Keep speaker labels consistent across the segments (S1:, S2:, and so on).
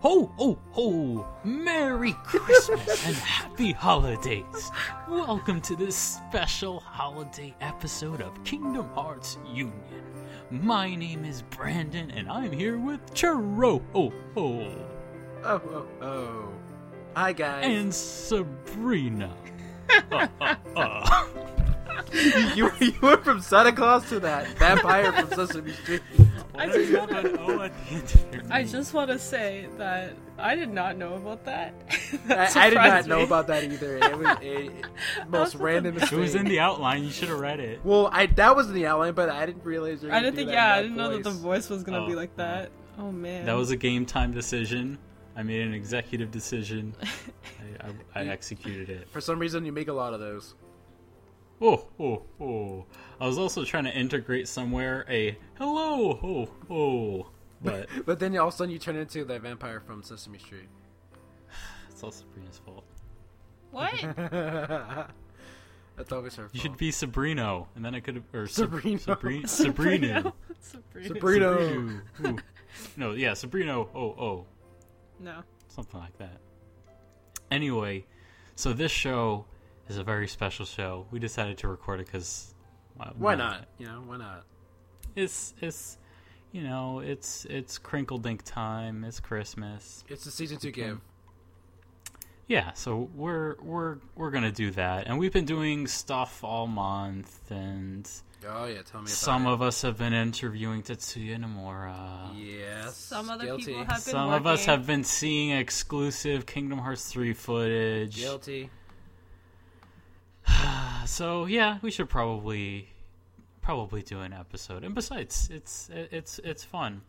S1: Ho, ho, ho! Merry Christmas and happy holidays! Welcome to this special holiday episode of Kingdom Hearts Union. My name is Brandon, and I'm here with Churro, ho, ho,
S2: Oh, oh, oh. Hi, guys.
S1: and Sabrina. Uh, uh, uh.
S2: you, you went from Santa Claus to that vampire from Sesame Street.
S1: Why do you have an O at the end
S3: I just want to say that I did not know about that.
S2: I,
S3: That
S2: I did not
S3: surprised
S2: know about that either. It was a most
S3: such a-
S2: random
S1: It was in the outline. You should have read it.
S2: Well, I that was in the outline, but I didn't realize. you were
S3: I didn't
S2: do
S3: think.
S2: that
S3: Yeah, I didn't know that the
S2: voice.
S3: voice was gonna
S1: Oh,
S3: be like that. Oh man,
S1: That was a game time decision. I made an executive decision. I, I, I executed it.
S2: For some reason, you make a lot of those.
S1: Oh, oh, oh. I was also trying to integrate somewhere a hello, oh, oh. But
S2: But then all of a sudden, you turn into that vampire from Sesame Street.
S1: it's all Sabrina's fault.
S3: what?
S2: That's always her. Fault.
S1: You
S2: fault.
S1: should be Sabrino, and then I could have. Or Sab-
S2: Sabrino.
S1: Sabri- Sabrino.
S3: Sabrina.
S2: Sabrina.
S1: Sabrino. No, yeah, Sabrino, oh, oh.
S3: No.
S1: Something like that. Anyway, so this show is a very special show. We decided to record it because.
S2: Why not? You know, why not?
S1: It's it's you know it's it's crinkle dink time. It's Christmas.
S2: It's the season two game.
S1: Yeah, so we're we're we're gonna do that, and we've been doing stuff all month, and
S2: Oh yeah, tell me about
S1: some
S2: it.
S1: of us have been interviewing Tetsuya Nomura.
S2: Yes.
S3: Some other
S2: guilty.
S3: people have been
S1: Some of us have been seeing exclusive Kingdom Hearts 3 footage.
S2: guilty.
S1: So yeah, we should probably probably do an episode. And besides, it's it's it's fun.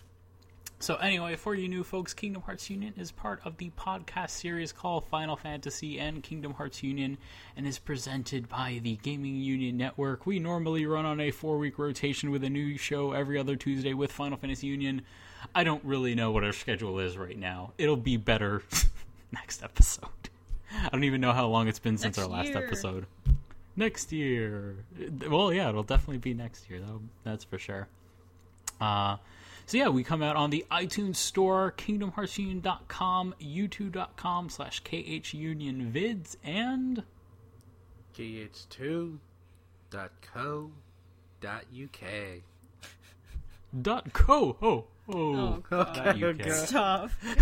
S1: So anyway, for you new folks, Kingdom Hearts Union is part of the podcast series called Final Fantasy and Kingdom Hearts Union and is presented by the Gaming Union Network. We normally run on a 4-week rotation with a new show every other Tuesday with Final Fantasy Union. I don't really know what our schedule is right now. It'll be better next episode. I don't even know how long it's been since
S3: Next
S1: our last
S3: year.
S1: episode next year. Well, yeah, it'll definitely be next year, though. That's for sure. Uh, so yeah, we come out on the iTunes Store, KingdomHeartsUnion.com, YouTube.com slash KHUnionVids, and
S2: gh2.co.uk.
S1: dot .co. Oh, oh.
S3: Oh, God.
S1: dot
S2: Okay,
S1: UK.
S2: okay.
S3: Stop.
S1: Don't,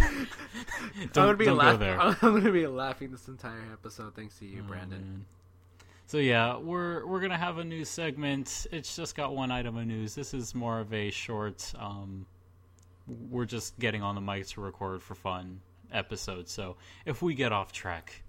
S2: I'm gonna be
S1: don't go
S2: laughing.
S1: there.
S2: I'm gonna be laughing this entire episode thanks to you,
S1: Oh,
S2: Brandon.
S1: man. So yeah, we're we're gonna have a new segment. It's just got one item of news. This is more of a short. Um, we're just getting on the mic to record for fun episode. So if we get off track,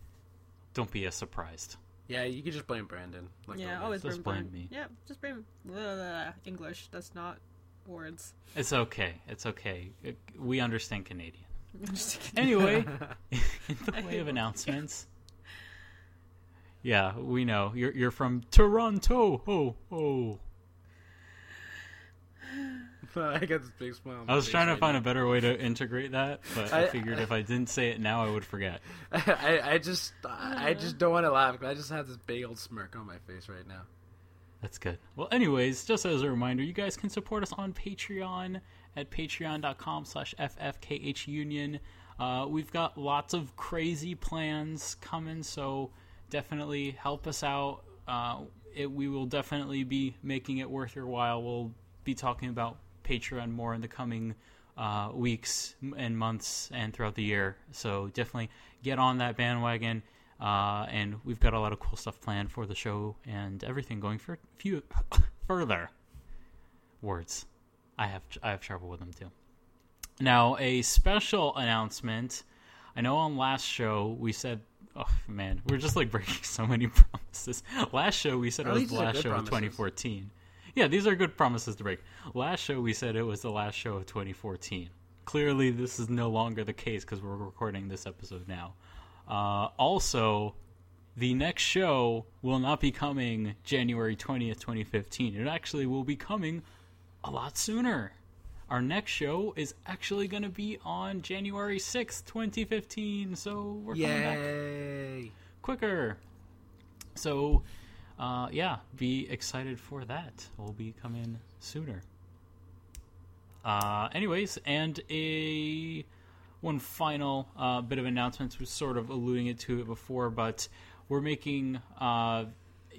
S1: don't be as surprised.
S2: Yeah, you can just blame Brandon. Like
S3: yeah,
S2: always.
S3: always
S1: Just
S3: blame,
S1: blame me.
S3: Yeah, just blame blah, blah, blah. English. That's not words.
S1: It's okay. It's okay. It- we understand Canadian. Anyway, in the way of announcements. Yeah, we know you're you're from Toronto. Oh, oh.
S2: I got this big smile. on my
S1: I was trying to
S2: right
S1: find
S2: now.
S1: a better way to integrate that, but I,
S2: I-
S1: figured if I didn't say it now, I would forget.
S2: I, I just, I just don't want to laugh. I just have this big old smirk on my face right now.
S1: That's good. Well, anyways, just as a reminder, you guys can support us on Patreon at patreon.com slash ffkhunion. Uh, we've got lots of crazy plans coming, so definitely help us out. Uh, it, we will definitely be making it worth your while. We'll be talking about Patreon more in the coming uh, weeks and months and throughout the year. So definitely get on that bandwagon. Uh, and we've got a lot of cool stuff planned for the show and everything going for a few further. Words, I have I have trouble with them too. Now a special announcement. I know on last show we said, oh man, we're just like breaking so many promises. Last show we said
S2: At
S1: it was the last show
S2: promises.
S1: of 2014. Yeah, these are good promises to break. Last show we said it was the last show of 2014. Clearly, this is no longer the case because we're recording this episode now. Uh, also, the next show will not be coming January 20th, 2015. It actually will be coming a lot sooner. Our next show is actually going to be on January 6th, 2015. So we're coming back
S2: Yay!
S1: quicker. So, uh, yeah, be excited for that. We'll be coming sooner. Uh, anyways, and a one final uh, bit of announcements. Was sort of alluding it to it before, but we're making. Uh,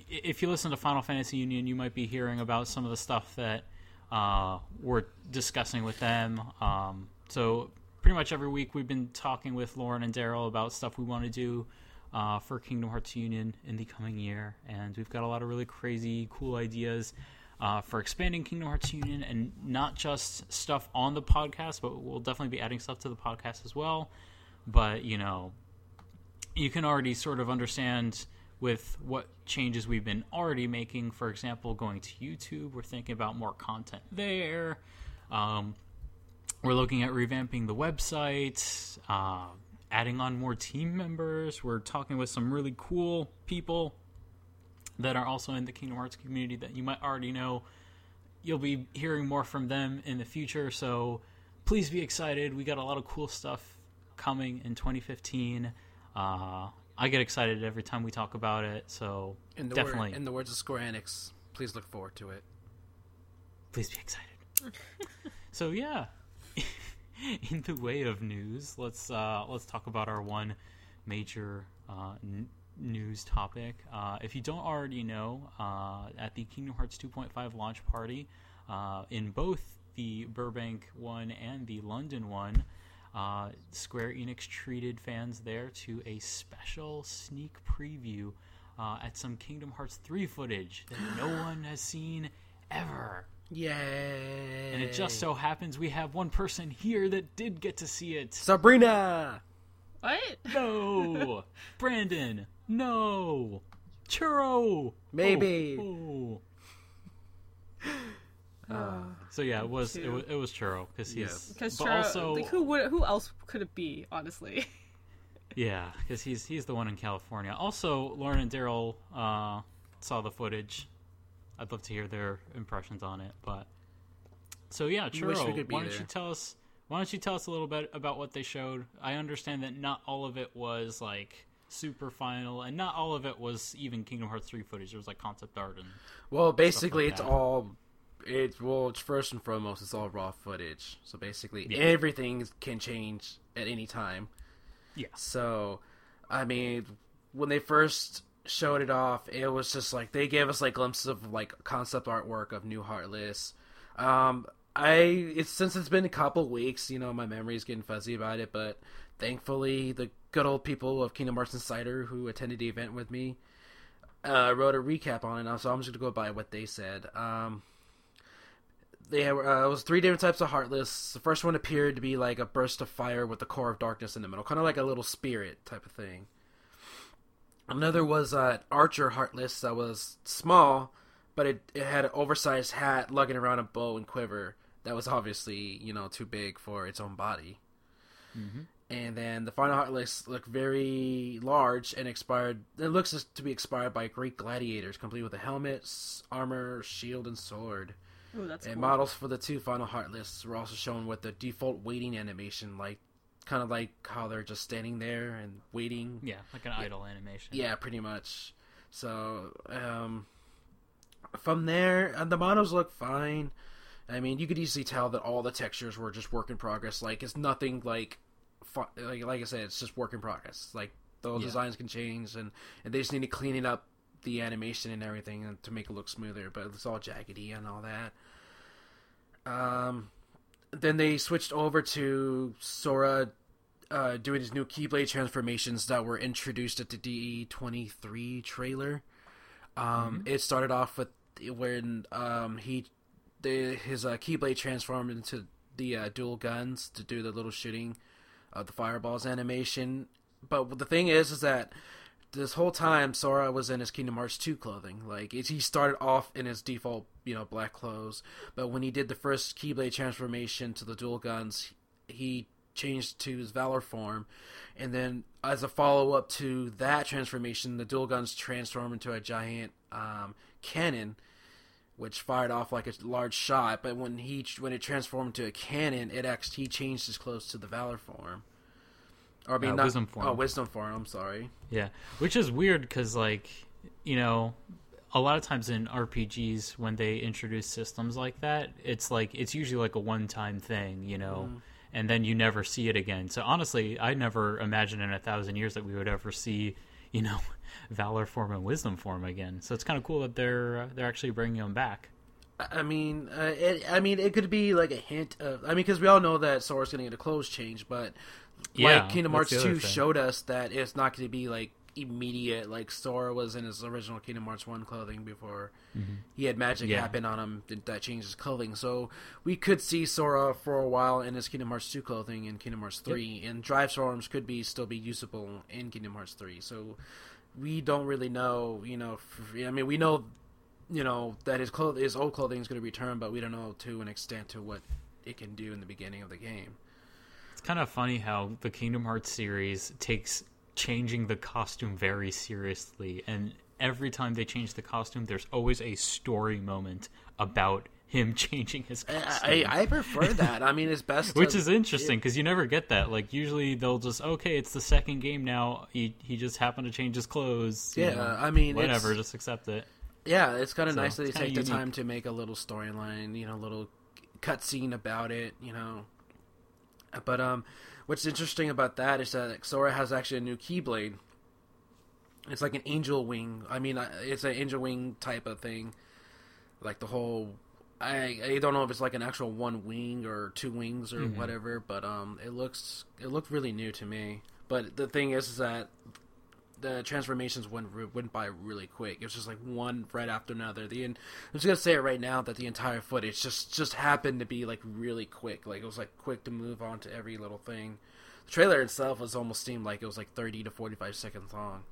S1: if you listen to Final Fantasy Union, you might be hearing about some of the stuff that uh, we're discussing with them. Um, so pretty much every week we've been talking with Lauren and Daryl about stuff we want to do uh, for Kingdom Hearts Union in the coming year, and we've got a lot of really crazy, cool ideas uh, for expanding Kingdom Hearts Union, and not just stuff on the podcast, but we'll definitely be adding stuff to the podcast as well. But you know, you can already sort of understand with what changes we've been already making. For example, going to YouTube, we're thinking about more content there. Um, we're looking at revamping the website, uh, adding on more team members. We're talking with some really cool people that are also in the Kingdom Hearts community that you might already know. You'll be hearing more from them in the future, so please be excited. We got a lot of cool stuff coming in 2015. Uh, I get excited every time we talk about it, so
S2: In the
S1: definitely,
S2: Word, in the words of Square Enix, please look forward to it.
S1: please be excited. so yeah, in the way of news, let's uh, let's talk about our one major uh, n- news topic. Uh, if you don't already know, uh, at the Kingdom Hearts 2.5 launch party, uh, in both the Burbank one and the London one, uh, Square Enix treated fans there to a special sneak preview uh, at some Kingdom Hearts 3 footage that no one has seen ever.
S2: Yay!
S1: And it just so happens we have one person here that did get to see it.
S2: Sabrina.
S3: What?
S1: No! Brandon! No! Churro!
S2: Maybe.
S1: Oh, oh. So yeah, it was it was, it was Churro because he's
S2: Yes.
S3: Because
S1: but also
S3: like, who would who else could it be? Honestly,
S1: yeah because he's he's the one in California. Also, Lauren and Daryl uh, saw the footage. I'd love to hear their impressions on it, but so yeah,
S2: wish we
S1: Churro.
S2: could be
S1: Why don't
S2: there.
S1: you tell us? Why don't you tell us a little bit about what they showed? I understand that not all of it was like super final, and not all of it was even Kingdom Hearts three footage. There was like concept art and
S2: Well, basically,
S1: like
S2: it's
S1: that.
S2: all. It's well, it's first and foremost, it's all raw footage. So basically,
S1: Yeah.
S2: everything can change at any time.
S1: yeah,
S2: So, I mean, when they first showed it off, it was just like they gave us like glimpses of like concept artwork of New Heartless. Um, I it's since it's been a couple weeks, you know, my memory's getting fuzzy about it, but thankfully, the good old people of Kingdom Hearts Insider who attended the event with me uh, wrote a recap on it. So I'm just gonna go by what they said. Um, they had, uh, it was three different types of heartless. The first one appeared to be like a burst of fire with the core of darkness in the middle, kind of like a little spirit type of thing. Another was uh, Archer Heartless that was small, but it, it had an oversized hat lugging around a bow and quiver that was obviously you know too big for its own body. And then the final Heartless looked very large and expired. It looks to be expired by Greek gladiators, complete with a helmet, armor, shield, and sword.
S3: Oh, that's
S2: And
S3: cool.
S2: models for the two final Heartless were also shown with the default waiting animation, like kind of like how they're just standing there and waiting.
S1: yeah, like an idle animation.
S2: Yeah, pretty much. So, um, from there, uh, the models look fine. I mean, you could easily tell that all the textures were just work in progress. Like, it's nothing like, fu- like, like I said, it's just work in progress. Like, those
S1: Yeah.
S2: designs can change, and, and they just need to clean it up the animation and everything to make it look smoother. But it's all jaggedy and all that. Um, then they switched over to Sora uh, doing his new Keyblade transformations that were introduced at the D23 trailer. Um, It started off with when um, he the, his uh, Keyblade transformed into the uh, dual guns to do the little shooting of the fireballs animation. But the thing is, is that this whole time Sora was in his Kingdom Hearts 2 clothing. Like it, he started off in his default, you know, black clothes, but when he did the first Keyblade transformation to the dual guns, he changed to his Valor form, and then as a follow up to that transformation, the dual guns transformed into a giant um, cannon, which fired off like a large shot. But when he when it transformed into a cannon, it actually he changed his clothes to the Valor form. Or I mean,
S1: Uh,
S2: not,
S1: Wisdom form.
S2: Oh, wisdom form. I'm sorry.
S1: Yeah, which is weird because, like, you know, a lot of times in RPGs when they introduce systems like that, it's like it's usually like a one-time thing, you know, and then you never see it again. So honestly, I never imagined in a thousand years that we would ever see, you know, valor form and wisdom form again. So it's kind of cool that they're uh, they're actually bringing them back.
S2: I mean, uh, it, I mean, it could be like a hint of. I mean, because we all know that Sora's going to get a clothes change, but
S1: Yeah,
S2: like Kingdom Hearts Two
S1: thing.
S2: showed us that it's not going to be like immediate. Like Sora was in his original Kingdom Hearts One clothing before he had magic
S1: Mm-hmm. Yeah.
S2: happen on him that- changed his clothing. So we could see Sora for a while in his Kingdom Hearts Two clothing in Kingdom Hearts Three, and Drive Forms could be still be usable in Kingdom Hearts Three. So we don't really know. You know, I mean, we know you know that his cloth his old clothing is going to return, but we don't know to an extent to what it can do in the beginning of the game.
S1: It's kind of funny how the Kingdom Hearts series takes changing the costume very seriously, and every time they change the costume, there's always a story moment about him changing his costume.
S2: I, I, I prefer that. I mean, it's best.
S1: which
S2: to-
S1: is interesting because you never get that. Like usually they'll just okay, it's the second game now. He he just happened to change his clothes. you
S2: Yeah,
S1: know,
S2: I mean,
S1: whatever, just accept it.
S2: Yeah, it's kind of
S1: So,
S2: nice that they take the
S1: unique.
S2: time to make a little storyline, you know, a little cutscene about it, you know. But um, what's interesting about that is that Sora has actually a new Keyblade. It's like an angel wing. I mean, uh, it's an angel wing type of thing. Like the whole, I I don't know if it's like an actual one wing or two wings or
S1: Mhm.
S2: whatever, but um, it looks it looked really new to me. But the thing is, is that the transformations went went by really quick. It was just like one right after another. The en- I'm just gonna say it right now that the entire footage just just happened to be like really quick. Like it was like quick to move on to every little thing. The trailer itself was almost seemed like it was like 30 to 45 seconds long.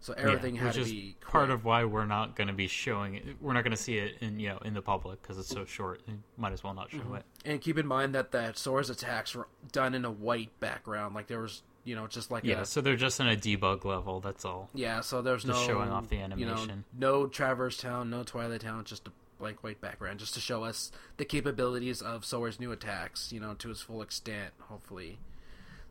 S2: So everything
S1: Yeah,
S2: had
S1: which
S2: to
S1: is
S2: be
S1: part of why we're not going to be showing it. We're not going to see it in you know in the public because it's so short. You might as well not show mm-hmm. it.
S2: And keep in mind that the Sora's attacks were done in a white background. Like there was, you know, just like
S1: Yeah,
S2: a
S1: so they're just in a debug level. That's all.
S2: Yeah, so there's
S1: Just
S2: no
S1: showing off the
S2: You know,
S1: animation.
S2: no Traverse Town, no Twilight Town, just a blank white background, just to show us the capabilities of Sora's new attacks. You know, to its full extent, hopefully.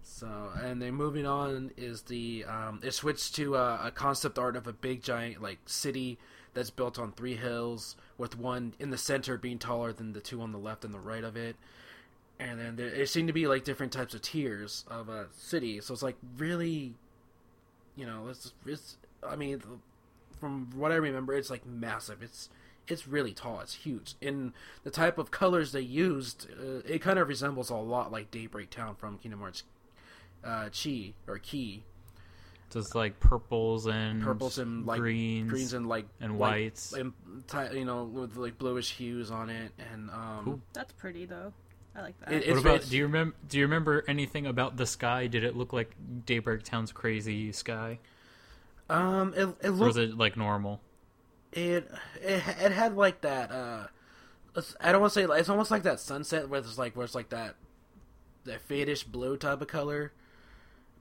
S2: So, and then moving on is the um, it switched to uh, a concept art of a big giant like city that's built on three hills, with one in the center being taller than the two on the left and the right of it and then there it seemed to be like different types of tiers of a city. So it's like really, you know, it's it's. I mean, from what I remember, it's like massive. It's it's really tall. It's huge. In the type of colors they used, uh, it kind of resembles a lot like Daybreak Town from Kingdom Hearts uh, Chi or Key.
S1: Just like purples and
S2: Purples and like
S1: greens,
S2: greens and like
S1: and
S2: like,
S1: whites.
S2: and, ti- you know, with like bluish hues on it, and um,
S1: Cool.
S3: That's pretty though. I like that.
S2: It-
S1: What about?
S2: it's-
S1: Do you remember? Do you remember anything about the sky? Did it look like Daybreak Town's crazy sky,
S2: um, it, it
S1: or
S2: looked
S1: was it like normal?
S2: it it, it had like that uh I don't want to say it's almost like that sunset where it's like where it's like that that fadish blue type of color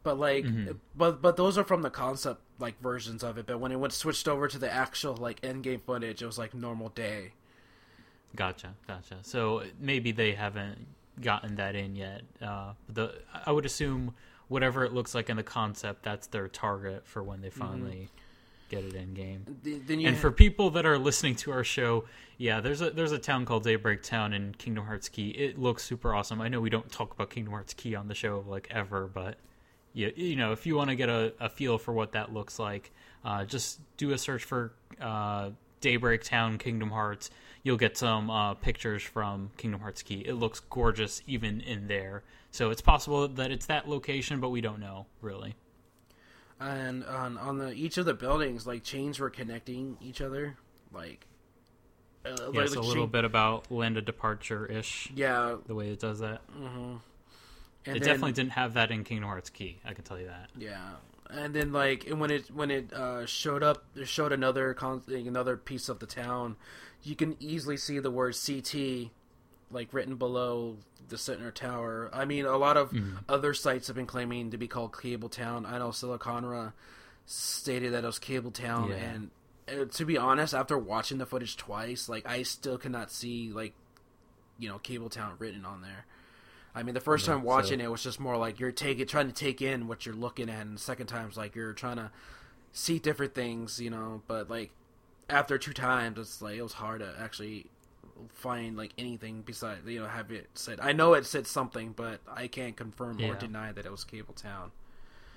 S2: but like
S1: Mhm.
S2: but but those are from the concept like versions of it but when it went switched over to the actual like end game footage it was like normal day
S1: Gotcha, gotcha. So maybe they haven't gotten that in yet. Uh, the I would assume whatever it looks like in the concept, that's their target for when they finally get it in game.
S2: You
S1: And for people that are listening to our show, yeah, there's a there's a town called Daybreak Town in Kingdom Hearts Key. It looks super awesome. I know we don't talk about Kingdom Hearts Key on the show like ever, but yeah, you know, if you want to get a, a feel for what that looks like, uh, just do a search for uh, Daybreak Town Kingdom Hearts. You'll get some uh, pictures from Kingdom Hearts Key. It looks gorgeous even in there. So it's possible that it's that location, but we don't know really.
S2: and on on the each of the buildings like chains were connecting each other like uh, like
S1: Yes,
S2: the
S1: a little
S2: chain-
S1: bit about land of departure ish.
S2: yeah
S1: The way it does that.
S2: and
S1: it
S2: then-
S1: definitely didn't have that in Kingdom Hearts Key. I can tell you that.
S2: Yeah, and then like and when it when it uh, showed up, it showed another con- another piece of the town. You can easily see the word CT, like written below the center tower. I mean, a lot of
S1: Mm-hmm.
S2: other sites have been claiming to be called Cable Town. I know Siliconera stated that it was Cable Town,
S1: Yeah.
S2: and uh, to be honest, after watching the footage twice, like I still cannot see like you know Cable Town written on there. I mean, the first
S1: Yeah,
S2: time watching
S1: so-
S2: it was just more like you're taking, trying to take in what you're looking at, and the second time's like you're trying to see different things, you know. But like after two times, it's like it was hard to actually find like anything besides you know have it said. I know it said something, but I can't confirm or deny that it was Cable Town.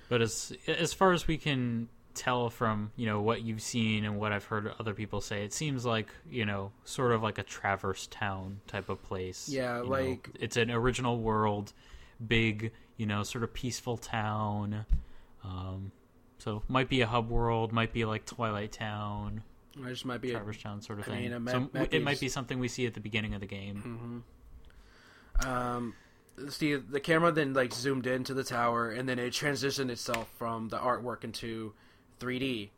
S1: But as as far as we can tell from you know what you've seen and what I've heard other people say, it seems like you know sort of like a Traverse Town type of place.
S2: Yeah,
S1: You know,
S2: like-
S1: it's an original world, big you know sort of peaceful town. Um, so might be a hub world, might be like Twilight Town,
S2: It just might be a,
S1: Traverse Town sort of
S2: I
S1: thing.
S2: mean, it
S1: so
S2: might
S1: it might be something we see at the beginning of the game.
S2: um see the camera then like zoomed into the tower and then it transitioned itself from the artwork into 3D.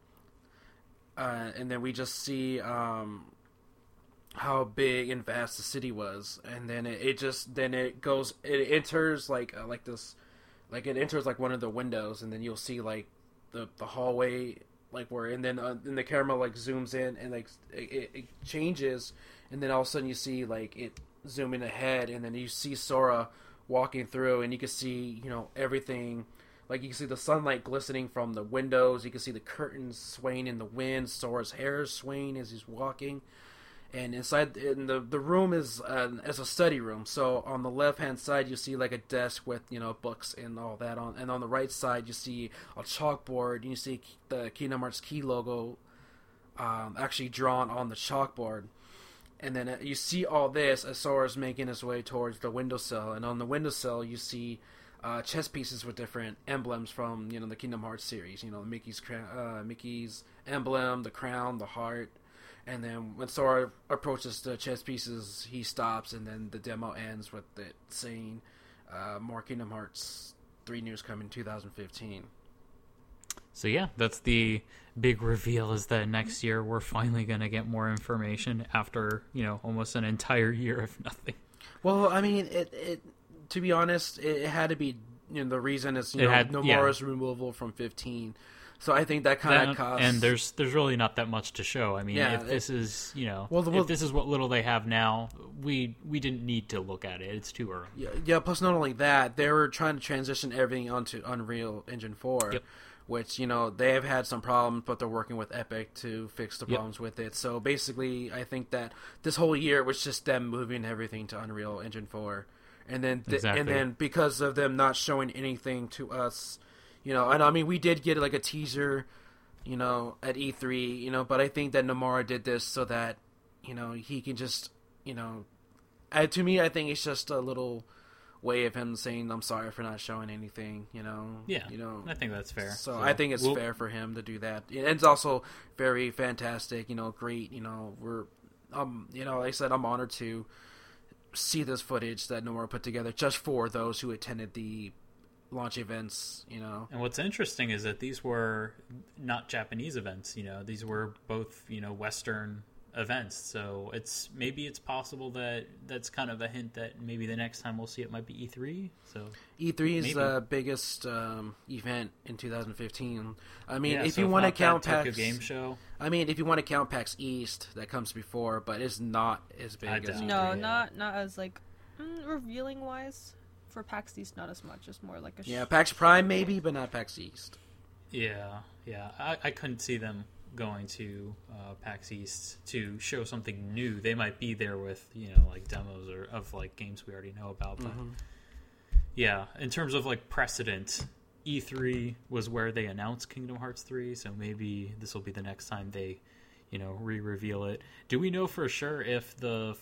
S2: Uh, and then we just see um how big and vast the city was and then it, it just then it goes it enters like uh, like this like it enters like one of the windows and then you'll see like the the hallway like where and then uh, the camera like zooms in and like it, it- changes and then all of a sudden you see like it zooming ahead and then you see Sora walking through and you can see you know everything. Like you can see the sunlight glistening from the windows. You can see the curtains swaying in the wind. Sora's hair swaying as he's walking and inside in the the room is uh, a study room. So on the left hand side you see like a desk with you know books and all that on, and on the right side you see a chalkboard. And you see the Kingdom Hearts key logo um, actually drawn on the chalkboard. And then uh, you see all this as Sora's making his way towards the windowsill, and on the windowsill you see uh, chess pieces with different emblems from you know the Kingdom Hearts series. You know Mickey's uh, Mickey's emblem, the crown, the heart, and then when Sora approaches the chess pieces, he stops, and then the demo ends with it saying, uh, "More Kingdom Hearts three news coming 2015."
S1: So yeah, that's the big reveal is that next year we're finally going to get more information after, you know, almost an entire year of nothing.
S2: Well, I mean, it. it to be honest, it, had to be. You know, the reason is you
S1: It
S2: know
S1: had- yeah.
S2: Nomura's removal from 15. So I think that kind of cost.
S1: and there's there's really not that much to show. I mean,
S2: Yeah,
S1: if this is, you know,
S2: Well, the- well-
S1: if this is what little they have now, we we didn't need to look at it. It's too early.
S2: Yeah, yeah, plus not only that, they were trying to transition everything onto Unreal Engine 4,
S1: Yep.
S2: which, you know, they have had some problems, but they're working with Epic to fix the
S1: Yep.
S2: problems with it. So basically, I think that this whole year was just them moving everything to Unreal Engine 4. And then th-
S1: Exactly.
S2: and then because of them not showing anything to us, you know, and I mean we did get like a teaser, you know, at E3, you know, but I think that Nomura did this so that, you know, he can just, you know, uh, to me, I think it's just a little way of him saying, "I'm sorry for not showing anything." You know,
S1: Yeah,
S2: you know.
S1: I think that's fair.
S2: So, I think it's
S1: we'll-
S2: fair for him to do that. And it's also very fantastic. You know, great. You know, we're, um, you know, like I said, I'm honored to see this footage that Nomura put together just for those who attended the launch events. You know,
S1: And what's interesting is that these were not Japanese events. You know, these were both you know Western events. So it's maybe it's possible that that's kind of a hint that maybe the next time we'll see it might be E3. So
S2: E3 is
S1: Maybe.
S2: the biggest um, event in 2015. I mean,
S1: yeah,
S2: if
S1: so
S2: you want to
S1: not that
S2: count
S1: Tokyo Game Show,
S2: I mean, if you want to count PAX East, that comes before, but it's not as big
S1: I
S2: as E3.
S3: No,
S1: yeah.
S3: not not as like mm, revealing wise. For PAX East, not as much. It's more like a
S2: Yeah, PAX Prime maybe, but not PAX East.
S1: yeah, yeah, I, I couldn't see them going to uh, PAX East to show something new. They might be there with you know like demos or of like games we already know about, but. Yeah, in terms of like precedent, E3 was where they announced Kingdom Hearts 3, so maybe this will be the next time they, you know, re-reveal it. Do we know for sure if the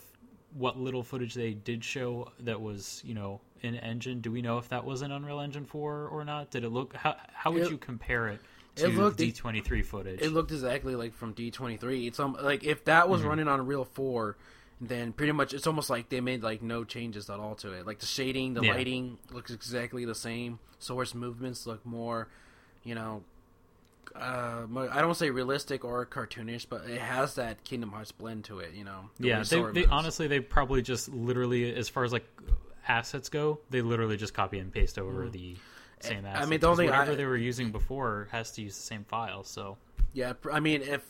S1: what little footage they did show that was, you know, in engine, do we know if that was an Unreal Engine 4 or not? Did it look how how would
S2: It-
S1: you compare it
S2: it
S1: to
S2: looked-
S1: D23 footage?
S2: It looked exactly like from D23. It's um like if that was
S1: Mm-hmm.
S2: running on Real 4, then pretty much it's almost like they made like no changes at all to it. Like the shading, the
S1: Yeah.
S2: lighting looks exactly the same. Sora's movements look more, you know, uh, I don't say realistic or cartoonish, but it has that Kingdom Hearts blend to it. You know. the
S1: yeah, they, they honestly they probably just literally as far as like assets go, they literally just copy and paste over the same
S2: Mm-hmm. I mean, the only-
S1: whatever
S2: I-
S1: they were using before has to use the same file. So
S2: Yeah, I mean, if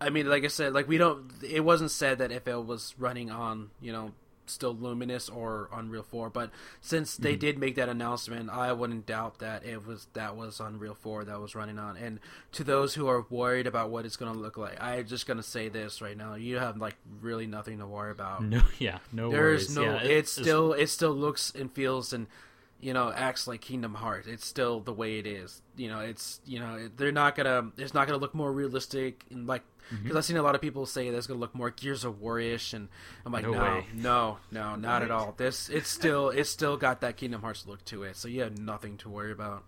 S2: I mean, like I said, like we don't. It wasn't said that if it was running on, you know, still Luminous or Unreal 4. But since they mm-hmm. did make that announcement, I wouldn't doubt that it was that was Unreal 4 that was running on. And to those who are worried about what it's going to look like, I'm just going to say this right now: you have like really nothing to worry about.
S1: No, yeah, no
S2: There's
S1: worries.
S2: no.
S1: yeah,
S2: it,
S1: it's
S2: still it still looks and feels and you know acts like Kingdom Hearts. It's still the way it is. You know, it's you know they're not gonna. It's not gonna look more realistic and like
S1: Mm-hmm.
S2: because I've seen a lot of people say that it's gonna look more Gears of War-ish, and I'm like,
S1: No
S2: no, no, no, not at all. This it's still it's still got that Kingdom Hearts look to it. So you have nothing to worry about.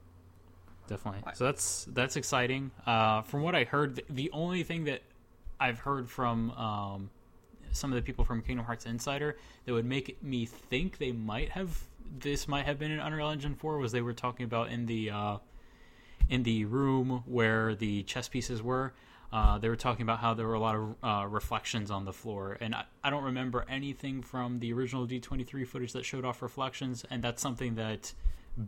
S1: definitely. So that's that's exciting. Uh, from what I heard, the, the only thing that I've heard from um, some of the people from Kingdom Hearts Insider that would make me think they might have this might have been in Unreal Engine 4 was they were talking about in the uh, in the room where the chess pieces were. Uh, they were talking about how there were a lot of uh, reflections on the floor, and I, I don't remember anything from the original D23 footage that showed off reflections, and that's something that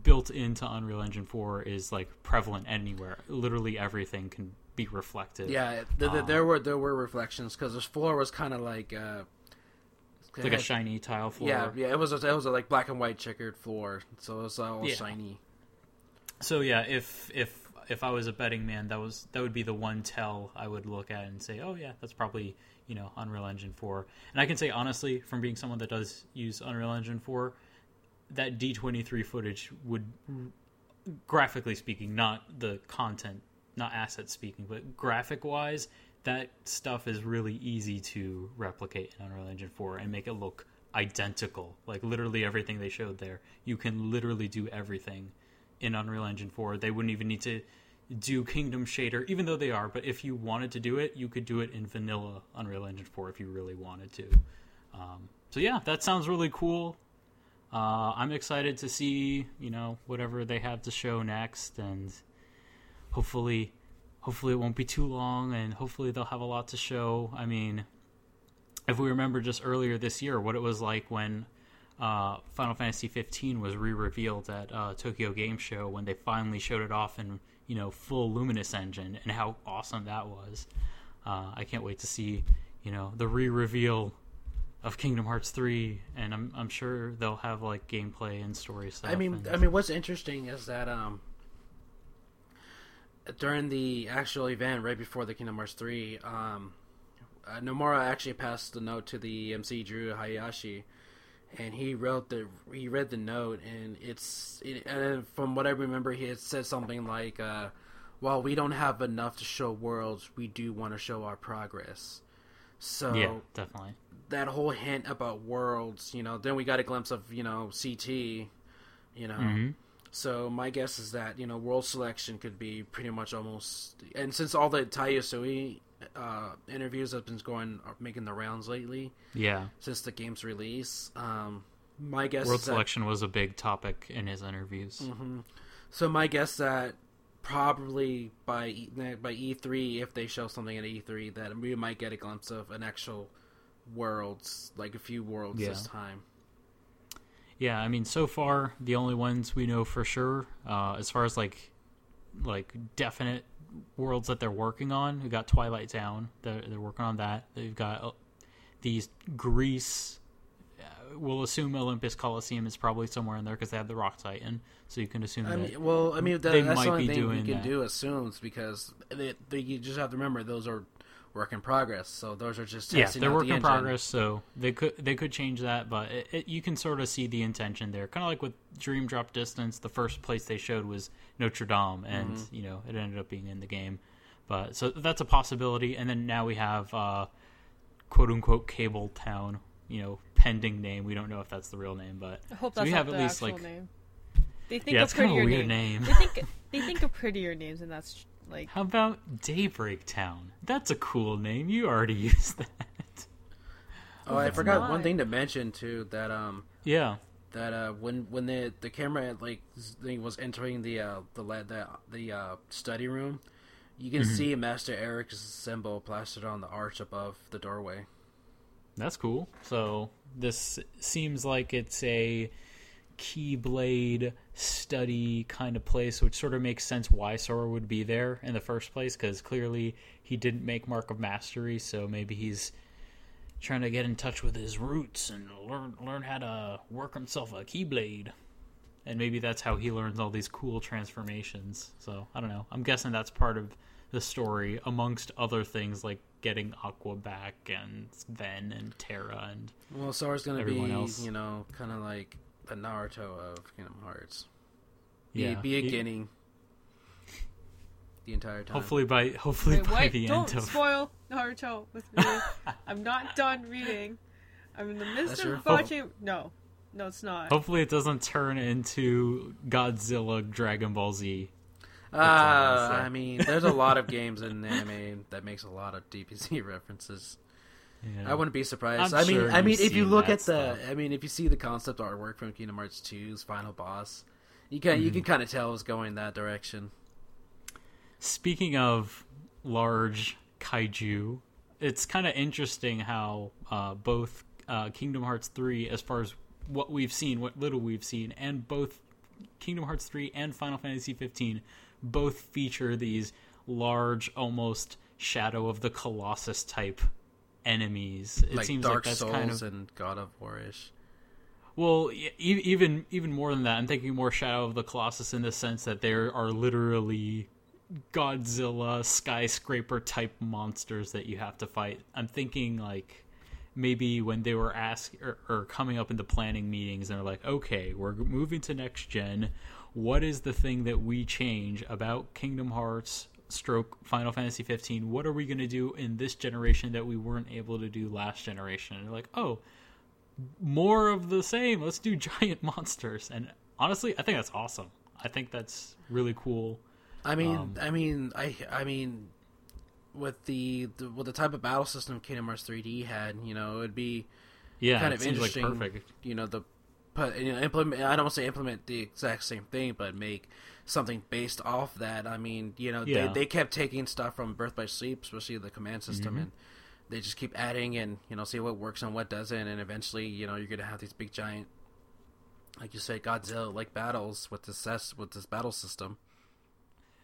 S1: built into Unreal Engine 4 is like prevalent anywhere. Literally everything can be reflected.
S2: Yeah, th- th-
S1: Um,
S2: there were there were reflections because this floor was kind of like uh,
S1: It's like a shiny tile floor.
S2: Yeah, yeah, it was a, it was a like black and white checkered floor, so it was all
S1: Yeah.
S2: shiny.
S1: So yeah, if if if I was a betting man, that was that would be the one tell I would look at and say, oh yeah, that's probably you know Unreal Engine four. And I can say honestly, from being someone that does use Unreal Engine four, that D twenty three footage would, graphically speaking, not the content, not asset speaking, but graphic wise, that stuff is really easy to replicate in Unreal Engine four and make it look identical. Like literally everything they showed there, you can literally do everything in Unreal Engine 4. They wouldn't even need to do Kingdom Shader, even though they are. But if you wanted to do it, you could do it in vanilla Unreal Engine 4 if you really wanted to. Um, so yeah, that sounds really cool. Uh, I'm excited to see you know whatever they have to show next, and hopefully, hopefully it won't be too long, and hopefully they'll have a lot to show. I mean, if we remember just earlier this year, what it was like when uh, Final Fantasy 15 was re-revealed at uh, Tokyo Game Show when they finally showed it off in you know full Luminous engine and how awesome that was. Uh, I can't wait to see you know the re-reveal of Kingdom Hearts 3, and I'm I'm sure they'll have like gameplay and story stuff.
S2: I mean,
S1: and-
S2: I mean, what's interesting is that um, during the actual event right before the Kingdom Hearts three, um, uh, Nomura actually passed the note to the MC Drew Hayashi, and he wrote the he read the note, and it's it, and from what I remember, he had said something like, uh, "While we don't have enough to show worlds, we do want to show our progress." So
S1: yeah, definitely.
S2: that whole hint about worlds, you know, then we got a glimpse of, you know, CT, you know.
S1: hmm
S2: So my guess is that, you know, world selection could be pretty much almost and since all the Tai Yasue uh interviews have been going are making the rounds lately
S1: Yeah,
S2: since the game's release, um my guess
S1: world
S2: is that,
S1: selection was a big topic in his interviews.
S2: Mhm. So my guess that probably by E- by E3 if they show something at E3 that we might get a glimpse of an actual worlds, like a few worlds
S1: Yeah.
S2: this time.
S1: Yeah, I mean, so far the only ones we know for sure, uh, as far as like, like definite worlds that they're working on, we got Twilight Town. They're, they're working on that. They've got uh, these Greece. Uh, we'll assume Olympus Coliseum is probably somewhere in there because they have the Rock Titan, so you can assume
S2: I
S1: that.
S2: mean, well, I mean that,
S1: they
S2: that's
S1: might
S2: the only
S1: be
S2: thing
S1: doing
S2: can
S1: that.
S2: do assumes because they, they, you just have to remember those are work in progress. So those are just
S1: yeah, they're work
S2: the
S1: in
S2: engine.
S1: progress, so they could they could change that, but it, it, you can sort of see the intention there. Kind of like with Dream Drop Distance, the first place they showed was Notre Dame, and
S2: Mm-hmm.
S1: you know it ended up being in the game. But so that's a possibility, and then now we have uh, quote unquote Cable Town, you know, pending name. We don't know if that's the real name, but
S3: I hope
S1: So
S3: that's
S1: we
S3: not
S1: have at
S3: the
S1: least,
S3: actual
S1: like-
S3: name. They think
S1: yeah,
S3: of
S1: it's kind of a
S3: prettier
S1: weird
S3: names.
S1: name.
S3: They think they think of prettier names, and that's like
S1: How about Daybreak Town? That's a cool name. You already used that.
S2: Oh, I forgot
S3: not.
S2: one thing to mention too. That um,
S1: Yeah.
S2: that uh, when when the the camera like thing was entering the uh the la- the the uh, study room, you can
S1: Mm-hmm.
S2: see Master Eraqus's symbol plastered on the arch above the doorway.
S1: That's cool. So this seems like it's a Keyblade study kind of place, which sort of makes sense why Sora would be there in the first place, because clearly he didn't make Mark of Mastery, so maybe he's trying to get in touch with his roots and learn learn how to work himself a keyblade. And maybe that's how he learns all these cool transformations. So I don't know. I'm guessing that's part of the story, amongst other things like getting Aqua back and Ven and Terra and
S2: Well, Sora's gonna
S1: Everyone
S2: be,
S1: else.
S2: you know, kind of like the Naruto of Kingdom Hearts. Be,
S1: yeah,
S2: be a
S1: he-
S2: Guinea the entire time.
S1: Hopefully by hopefully
S3: Wait,
S1: by
S3: wait,
S1: the
S3: don't
S1: end of
S3: spoil Naruto with me. I'm not done reading. I'm in the midst
S2: That's
S3: of
S2: your-
S3: watching. No, no, it's not.
S1: hopefully it doesn't turn into Godzilla Dragon Ball Z.
S2: Uh,
S1: I'll.
S2: I mean, there's a lot of games in anime that makes a lot of DBZ references.
S1: Yeah.
S2: I wouldn't be surprised.
S1: I'm
S2: I mean,
S1: sure
S2: I mean, if you look at the,
S1: stuff.
S2: I mean, if you see the concept artwork from Kingdom Hearts 2's final boss, you can you
S1: Mm-hmm.
S2: can kind of tell it's going that direction.
S1: Speaking of large kaiju, it's kind of interesting how uh, both uh, Kingdom Hearts 3, as far as what we've seen, what little we've seen, and both Kingdom Hearts 3 and Final Fantasy 15 both feature these large, almost Shadow of the Colossus type enemies. It
S2: like
S1: seems
S2: Dark
S1: like that's
S2: Souls
S1: kind of
S2: and God of War-ish.
S1: Well, e- even even more than that, I'm thinking more Shadow of the Colossus in the sense that there are literally Godzilla skyscraper type monsters that you have to fight. I'm thinking like maybe when they were asked or, or er, coming up in the planning meetings, and they're like, "Okay, we're moving to next gen. What is the thing that we change about Kingdom Hearts?" Stroke Final Fantasy 15. What are we going to do in this generation that we weren't able to do last generation? And they're like, oh, more of the same. Let's do giant monsters. And honestly, I think that's awesome. I think that's really cool.
S2: I mean,
S1: Um,
S2: I mean, I, I mean, with the, the with the type of battle system Kingdom Hearts 3D had, you know, it would be
S1: Yeah,
S2: kind
S1: it
S2: of
S1: seems like
S2: interesting.
S1: perfect.
S2: You know, the put you know implement. I don't want to say implement the exact same thing, but make something based off that. I mean, you know,
S1: Yeah. Mm-hmm.
S2: they they kept taking stuff from Birth by Sleep, especially the command system, and they just keep adding and you know see what works and what doesn't, and eventually, you know, you're gonna have these big giant, like you said, Godzilla like battles with this with this battle system.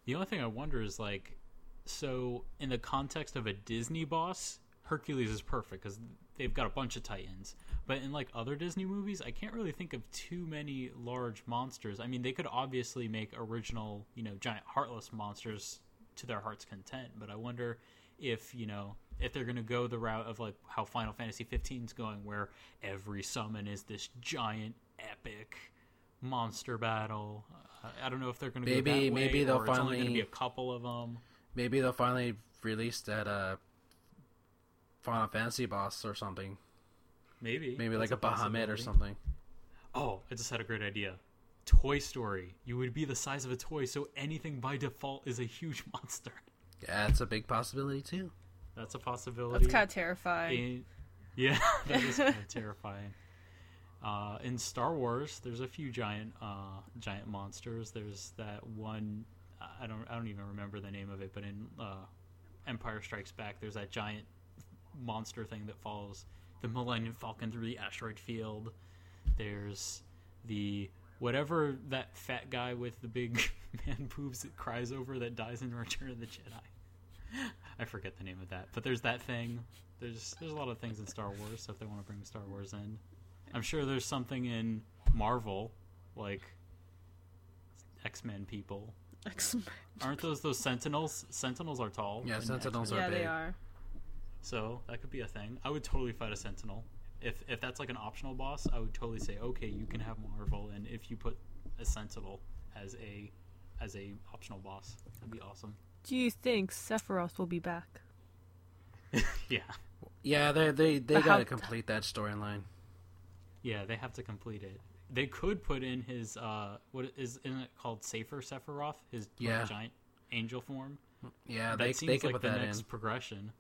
S1: The only thing I wonder is like, so in the context of a Disney boss, Hercules is perfect because they've got a bunch of titans. But in like other Disney movies, I can't really think of too many large monsters. I mean, they could obviously make original, you know, giant heartless monsters to their heart's content. But I wonder if you know if they're going to go the route of like how Final Fantasy 15 is going, where every summon is this giant epic monster battle. I don't know if they're going to go
S2: Maybe-
S1: that way,
S2: maybe they'll
S1: or it's only going to
S2: finally-
S1: be a couple of them.
S2: Maybe they'll finally release that uh Final Fantasy boss or something.
S1: Maybe
S2: Maybe
S1: That's
S2: like a, Bahamut or something.
S1: Oh, I just had a great idea. Toy Story. You would be the size of a toy, so anything by default is a huge monster.
S2: Yeah, it's a big possibility too.
S1: That's a possibility.
S3: That's kind of terrifying.
S1: In- yeah, that is kind of terrifying. Uh, in Star Wars, there's a few giant, uh, giant monsters. There's that one. I don't, I don't even remember the name of it, but in uh, Empire Strikes Back, there's that giant monster thing that follows the Millennium Falcon through the asteroid field. There's the whatever that fat guy with the big man boobs that cries over that dies in Return of the Jedi. I forget the name of that, but there's that thing. There's there's a lot of things in Star Wars, so if they want to bring Star Wars in, I'm sure there's something in Marvel, like X Men people.
S3: X-Men.
S1: Aren't those those Sentinels? Sentinels are tall.
S2: Yeah, Sentinels
S1: X-Men.
S2: are
S3: yeah, they are.
S1: So that could be a thing. I would totally fight a Sentinel. If if that's like an optional boss, I would totally say, okay, you can have Marvel, and if you put a Sentinel as a as a optional boss, that'd be awesome.
S3: Do you think Sephiroth will be back?
S1: Yeah,
S2: Yeah, they they they
S3: But
S2: got to
S3: how-
S2: complete that storyline.
S1: yeah, they have to complete it. They could put in his uh, what is isn't it called Safer Sephiroth? His
S2: Yeah.
S1: giant angel form.
S2: Yeah,
S1: that
S2: they
S1: seems
S2: they can
S1: like
S2: put
S1: the
S2: that
S1: next
S2: in.
S1: progression.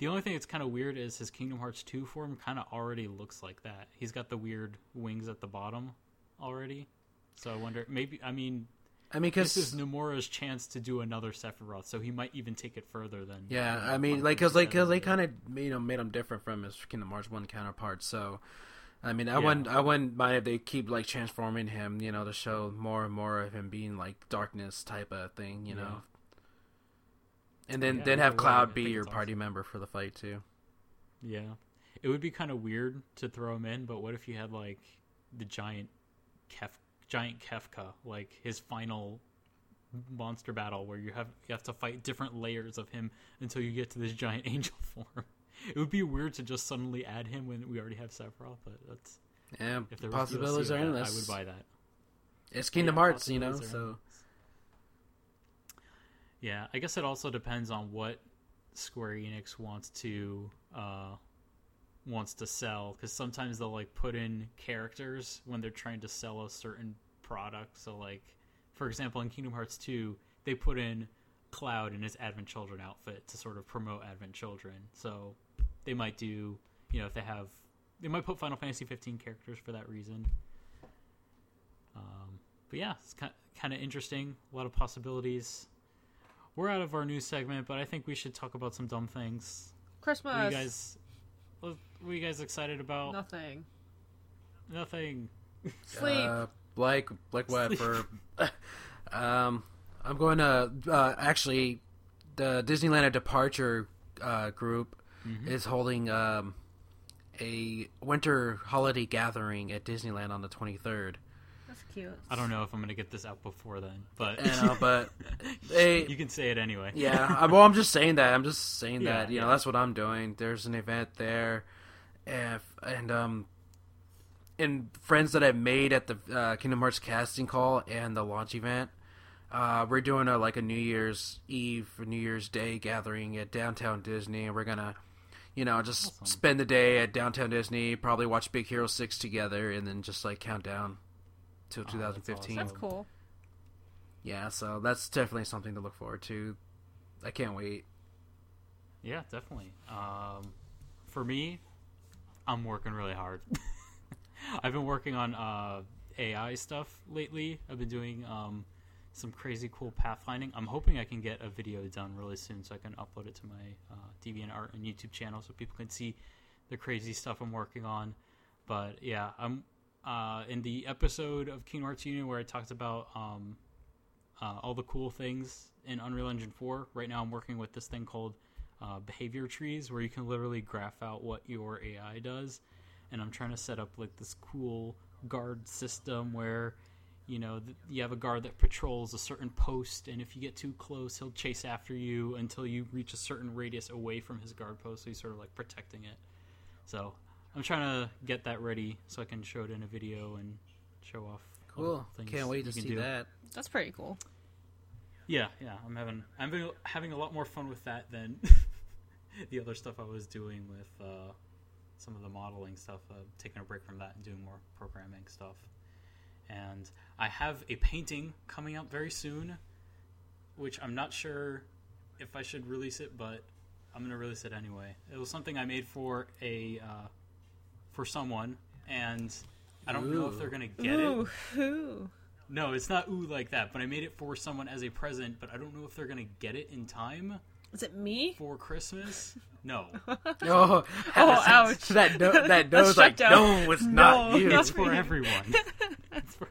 S1: The only thing that's kind of weird is his Kingdom Hearts 2 form kind of already looks like that. He's got the weird wings at the bottom already. So I wonder, maybe, I mean,
S2: I mean, because this
S1: is Nomura's chance to do another Sephiroth, so he might even take it further than.
S2: yeah, I mean, like because like because they kind of you know made him different from his Kingdom Hearts one counterpart. So, I mean, I
S1: Yeah.
S2: wouldn't I wouldn't mind if they keep like transforming him, you know, to show more and more of him being like darkness type of thing, you
S1: Yeah.
S2: know. And then
S1: Yeah,
S2: then have Cloud be your party
S1: awesome.
S2: member for the fight too.
S1: Yeah, it would be kind of weird to throw him in, but what if you had like the giant Kef, giant Kefka, like his final monster battle, where you have you have to fight different layers of him until you get to this giant angel form. It would be weird to just suddenly add him when we already have Sephiroth, but that's
S2: Yeah,
S1: if there was
S2: possibilities
S1: DLC
S2: are
S1: of
S2: endless.
S1: I would buy that.
S2: It's Kingdom
S1: Yeah,
S2: Hearts, you know. So
S1: endless. Yeah, I guess it also depends on what Square Enix wants to uh, wants to sell because sometimes they'll like put in characters when they're trying to sell a certain product. So like, for example, in Kingdom Hearts two, they put in Cloud in his Advent Children outfit to sort of promote Advent Children. So they might do, you know, if they have, they might put Final Fantasy 15 characters for that reason. Um, but yeah, it's kind kind of interesting. A lot of possibilities. We're out of our news segment, but I think we should talk about some dumb things.
S3: Christmas.
S1: What are you guys? What what are you guys excited about?
S3: Nothing.
S1: Nothing.
S3: Sleep.
S2: Uh, like like what for? um, I'm going to uh, actually the Disneyland at Departure uh, group
S1: Mm-hmm.
S2: is holding um, a winter holiday gathering at Disneyland on the 23rd.
S3: That's cute.
S1: I don't know if I'm gonna get this out before then, but
S2: And, uh, but they
S1: you can say it anyway.
S2: yeah, I, well, I'm just saying that. I'm just saying
S1: Yeah,
S2: that. You know, that's what I'm doing. There's an event there, and and um, and friends that I've made at the uh, Kingdom Hearts casting call and the launch event. Uh, we're doing a like a New Year's Eve or New Year's Day gathering at downtown Disney, and we're gonna, you know, just
S1: Awesome.
S2: spend the day at downtown Disney. Probably watch Big Hero Six together, and then just like count down till
S1: Oh,
S2: 2015.
S3: That's
S1: awesome.
S3: cool.
S2: Yeah, so that's definitely something to look forward to. I can't wait.
S1: Yeah, definitely. Um, for me, I'm working really hard. I've been working on uh, AI stuff lately. I've been doing um, some crazy cool pathfinding. I'm hoping I can get a video done really soon so I can upload it to my uh, DeviantArt and YouTube channel so people can see the crazy stuff I'm working on. But yeah, I'm uh, in the episode of Kingdom Hearts Union where I talked about um, uh, all the cool things in Unreal Engine 4. Right now, I'm working with this thing called uh, behavior trees, where you can literally graph out what your AI does. And I'm trying to set up like this cool guard system where, you know, th- you have a guard that patrols a certain post, and if you get too close, he'll chase after you until you reach a certain radius away from his guard post. So he's sort of like protecting it. So I'm trying to get that ready so I can show it in a video and show off.
S2: Cool.
S1: things
S2: Can't wait to
S1: can
S2: see
S1: do.
S2: that.
S3: That's pretty cool.
S1: Yeah, yeah, I'm having I'm having, having a lot more fun with that than the other stuff I was doing with uh, some of the modeling stuff. Uh, taking a break from that and doing more programming stuff. And I have a painting coming up very soon, which I'm not sure if I should release it, but I'm gonna release it anyway. It was something I made for a uh, for someone, and I don't know if they're gonna get it.
S3: Ooh, ooh.
S1: No, it's not ooh like that, but I made it for someone as a present, but I don't know if they're gonna get it in time
S3: Is it me?
S1: for Christmas. No.
S2: Oh,
S3: Oh, ouch.
S2: That no, that
S3: That's
S2: nose like
S3: shut
S2: no,
S3: down.
S2: it's not
S3: No,
S2: you.
S1: It's for everyone. It's for,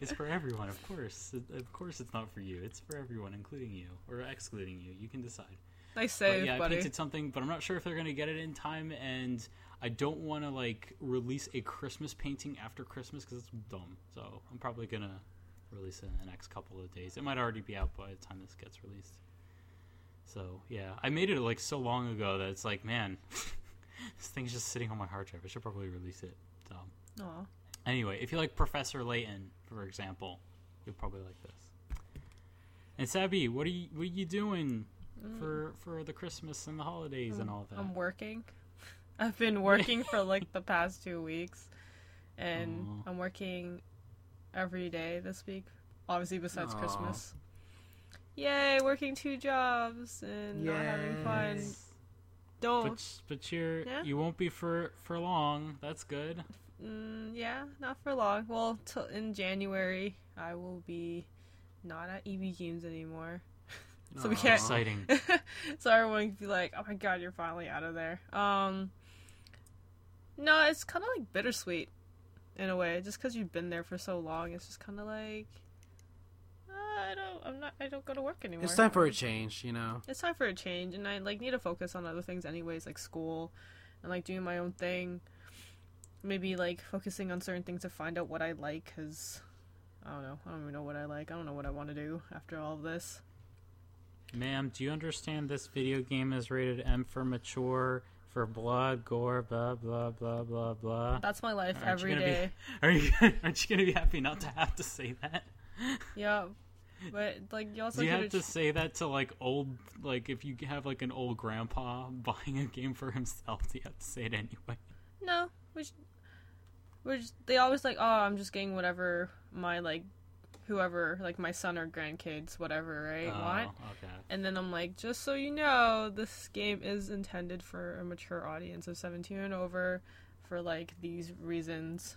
S1: it's for everyone, of course. Of course it's not for you. It's for everyone, including you. Or excluding you. You can decide.
S3: Nice
S1: But
S3: save,
S1: yeah, I painted something, but I'm not sure if they're gonna get it in time and I don't want to like release a Christmas painting after Christmas because it's dumb. So I'm probably gonna release it in the next couple of days. It might already be out by the time this gets released. So yeah, I made it like so long ago that it's like, man, this thing's just sitting on my hard drive. I should probably release it. So
S3: Aw.
S1: anyway, if you like Professor Layton, for example, you'll probably like this. And Sabi, what are you what are you doing mm. for for the Christmas and the holidays and all that?
S3: I'm working. I've been working for like the past two weeks, and
S1: Aw.
S3: I'm working every day this week. Obviously, besides
S2: Aw.
S3: Christmas. Yay, working two jobs and not having fun. Don't.
S1: But but you're
S3: Yeah?
S1: you won't be for for long. That's good.
S3: Mm, yeah, not for long. Well, till in January, I will be not at EB Games anymore. so we can't.
S1: Exciting.
S3: so everyone can be like, "Oh my god, you're finally out of there." Um, no, it's kind of like bittersweet in a way, just because you've been there for so long. It's just kind of like, uh, I don't, I'm not, I don't go to work anymore.
S2: It's time for a change, you know.
S3: It's time for a change, and I like need to focus on other things anyways, like school and like doing my own thing. Maybe like focusing on certain things to find out what I like cuz I don't know. I don't even know what I like. I don't know what I want to do after all of this.
S1: Ma'am, do you understand this video game is rated M for mature, for blood, gore, blah blah blah blah blah.
S3: That's my life
S1: Aren't
S3: every day.
S1: Be, are you aren't you gonna be happy not to have to say that?
S3: Yeah. But like you also
S1: Do you have to say that to like old like if you have like an old grandpa buying a game for himself? Do you have to say it anyway?
S3: No, which, which they always like. Oh, I'm just getting whatever my like, whoever like my son or grandkids, whatever, right?
S1: Oh,
S3: Want?
S1: okay.
S3: And then I'm like, just so you know, this game is intended for a mature audience of 17 and over, for like these reasons.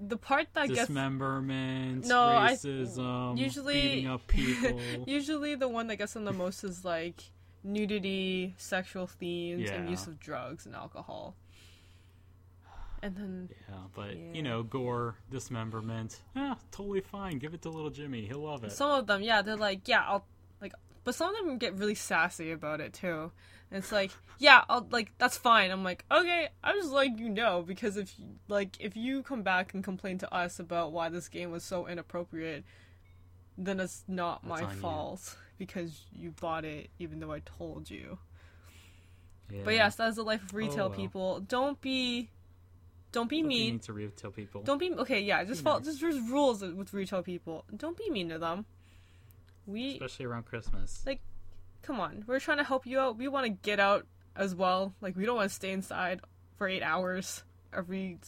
S3: The part that gets
S1: Dismemberment,
S3: No, I-
S1: racism,
S3: usually-
S1: beating up people.
S3: usually the one that gets them the most is like nudity, sexual themes, and use of drugs and alcohol. And then
S1: yeah, but
S3: Yeah.
S1: you know, gore, dismemberment, yeah, totally fine. Give it to little Jimmy; he'll love it.
S3: Some of them, yeah, they're like, yeah, I'll like, but some of them get really sassy about it too. And it's like, yeah, I'll like, that's fine. I'm like, okay, I'm just letting you know because if you- like if you come back and complain to us about why this game was so inappropriate, then it's not
S1: That's
S3: my
S1: on you.
S3: fault because you bought it even though I told you.
S1: yeah.
S3: But yes, that's the life of retail
S1: Oh, well.
S3: people. Don't be, don't be
S1: Don't be
S3: mean.
S1: mean to retail people.
S3: Don't be okay. Yeah, just
S1: Be
S3: follow.
S1: nice.
S3: Just there's rules with retail people. Don't be mean to them. We
S1: especially around Christmas.
S3: Like- come on. We're trying to help you out. We want to get out as well. Like we don't want to stay inside for eight hours every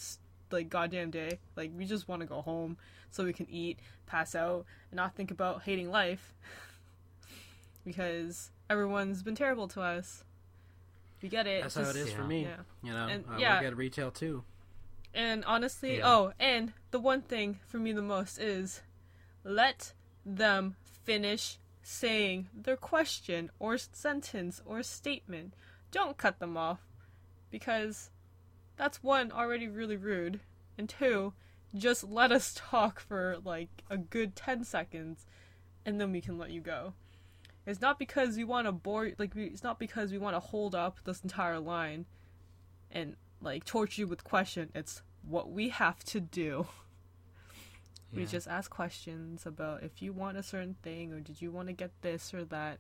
S3: like goddamn day. Like we just want to go home so we can eat, pass out, and not think about hating life. because everyone's been terrible to us. We get it.
S2: That's how it
S3: just-
S2: is for me.
S3: Yeah.
S2: You know,
S3: And-
S2: I
S3: yeah.
S2: work at retail too.
S3: And honestly,
S1: Yeah.
S3: oh, and the one thing for me the most is let them finish saying their question or sentence or statement. Don't cut them off because that's one already really rude, and two, just let us talk for like a good 10 seconds and then we can let you go. It's not because we want to bore like we, it's not because we want to hold up this entire line and like torture you with question. It's what we have to do. We just ask questions about if you want a certain thing or did you want to get this or that.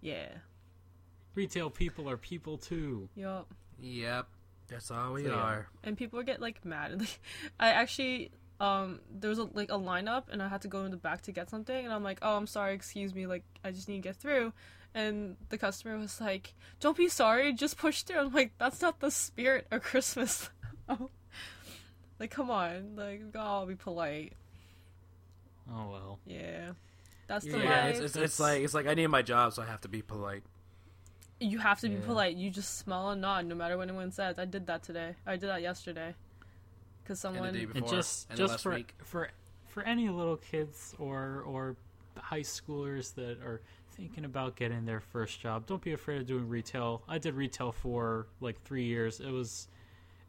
S3: Yeah.
S1: Retail people are people too.
S3: Yup.
S2: Yep, that's all we
S1: So, yeah.
S2: are.
S3: And people get like mad. Like I actually um there was a, like a lineup and I had to go in the back to get something and I'm like, "Oh, I'm sorry, excuse me, like I just need to get through." And the customer was like, "Don't be sorry, just push through." I'm like, "That's not the spirit of Christmas." like, come on. Like, gotta be polite.
S1: Oh well.
S3: Yeah. That's
S1: Yeah,
S3: the
S2: Yeah, it's, it's, it's like it's like I need my job, so I have to be polite.
S3: You have to be polite. You just smile and nod no matter what anyone says. I did that today. I did that yesterday. Because
S2: And the
S3: someone.
S2: day
S1: And
S2: before,
S1: just
S2: and the
S1: just
S2: last
S1: for
S2: week.
S1: for for any little kids or or high schoolers that are thinking about getting their first job, don't be afraid of doing retail. I did retail for like three years. It was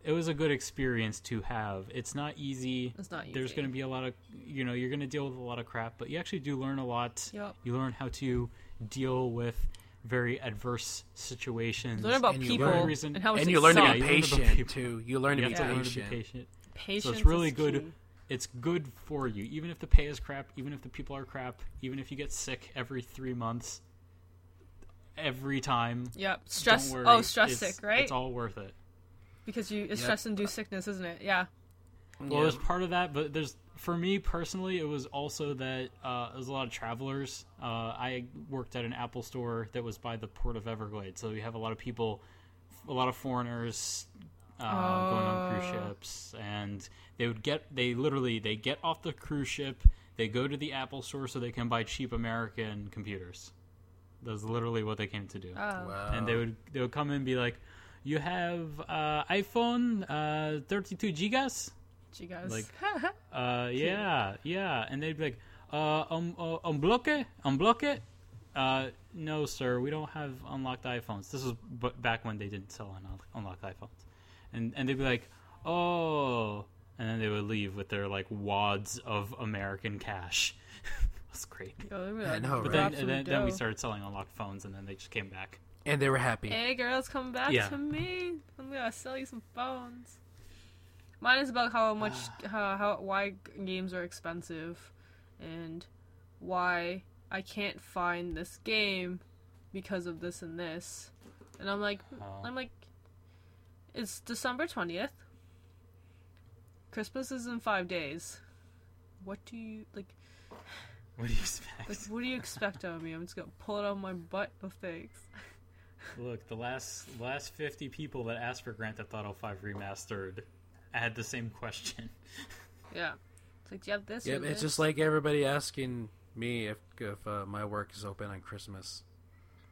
S1: it was a good experience to have. It's not easy.
S3: It's not easy.
S1: There's going to be a lot of you know you're going to deal with a lot of crap, but you actually do learn a lot.
S3: Yep.
S1: You learn how to deal with very adverse situations.
S3: Learn about
S2: And you
S3: people
S2: learn-
S1: reason-
S3: and how much
S2: and you learn to be
S1: Yeah, you learn about
S2: patient too. You learn to
S1: you
S2: be
S1: have learn to be
S2: patient.
S1: Patient.
S3: Patience
S1: it's really
S3: is
S1: good.
S3: key.
S1: It's good for you, even if the pay is crap, even if the people are crap, even if you get sick every three months. Every time,
S3: Yep. Stress.
S1: don't worry,
S3: oh, stress
S1: it's-
S3: sick, right?
S1: It's all worth it.
S3: because you it's
S2: Yep.
S3: stress induced sickness, isn't it? Yeah.
S1: Well,
S2: Yeah.
S1: there's part of that, but there's for me personally, it was also that uh, there's a lot of travelers. Uh, I worked at an Apple store that was by the port of Everglades, so you have a lot of people, a lot of foreigners uh, going on cruise
S3: Oh.
S1: ships, and they would get they literally they get off the cruise ship, they go to the Apple store so they can buy cheap American computers. That's literally what they came to do
S3: Oh.
S2: Wow.
S1: and they would they would come in and be like, "You have uh, iPhone uh, 32 gigas."
S3: Gigas.
S1: Like- Uh, yeah, yeah, and they'd be like, "Uh, um, uh, unblock it, unblock it." Uh, no, sir, we don't have unlocked iPhones. This was b- back when they didn't sell un- unlocked iPhones, and and they'd be like, "Oh," and then they would leave with their like wads of American cash. That's great.
S3: Yo, they were
S2: I know,
S1: But
S2: right?
S1: then, then, then we started selling unlocked phones, and then they just came back.
S2: and they were happy.
S3: Hey, girls, come back
S1: Yeah.
S3: to me. I'm gonna sell you some phones. Mine is about how much, how, how, why games are expensive, and why I can't find this game because of this and this. And I'm like,
S1: Oh.
S3: I'm like, it's December twentieth. Christmas is in five days. What do you like?
S1: What do you expect?
S3: Like, what do you expect of me? I'm just gonna pull it out of my butt. No thanks.
S1: Look, the last last fifty people that asked for Grand Theft Auto Five remastered had the same question.
S3: Yeah. It's like, do you have this?
S2: Yeah,
S3: or
S2: it's
S3: this?
S2: just like everybody asking me if if uh, my work is open on Christmas.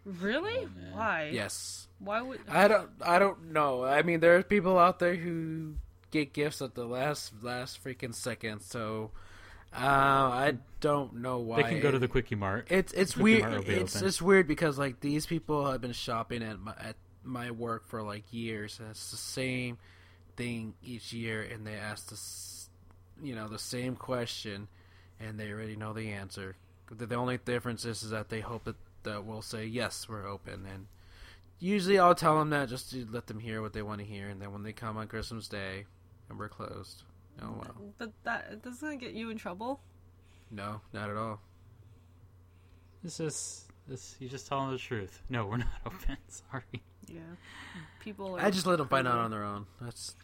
S3: Really?
S1: Oh.
S3: Why?
S2: Yes,
S3: Why would?
S2: I don't. I don't know. I mean, there are people out there who get gifts at the last last freaking second. So uh, I don't know why.
S1: They can go to the Quickie Mart.
S2: It's it's
S1: Quickie
S2: weird.
S1: Mart will be
S2: It's
S1: open.
S2: it's weird because like these people have been shopping at my at my work for like years, and it's the same thing each year, and they ask this, you know, the same question, and they already know the answer. The, the only difference is, is that they hope that that we'll say yes, we're open, and usually I'll tell them that just to let them hear what they want to hear, and then when they come on Christmas Day and we're closed, oh well,
S3: But that doesn't get you in trouble.
S2: no, not at all.
S1: This is this. You just telling the truth. No, we're not open. Sorry.
S3: Yeah. People. Are
S2: I just let them find out on their own. That's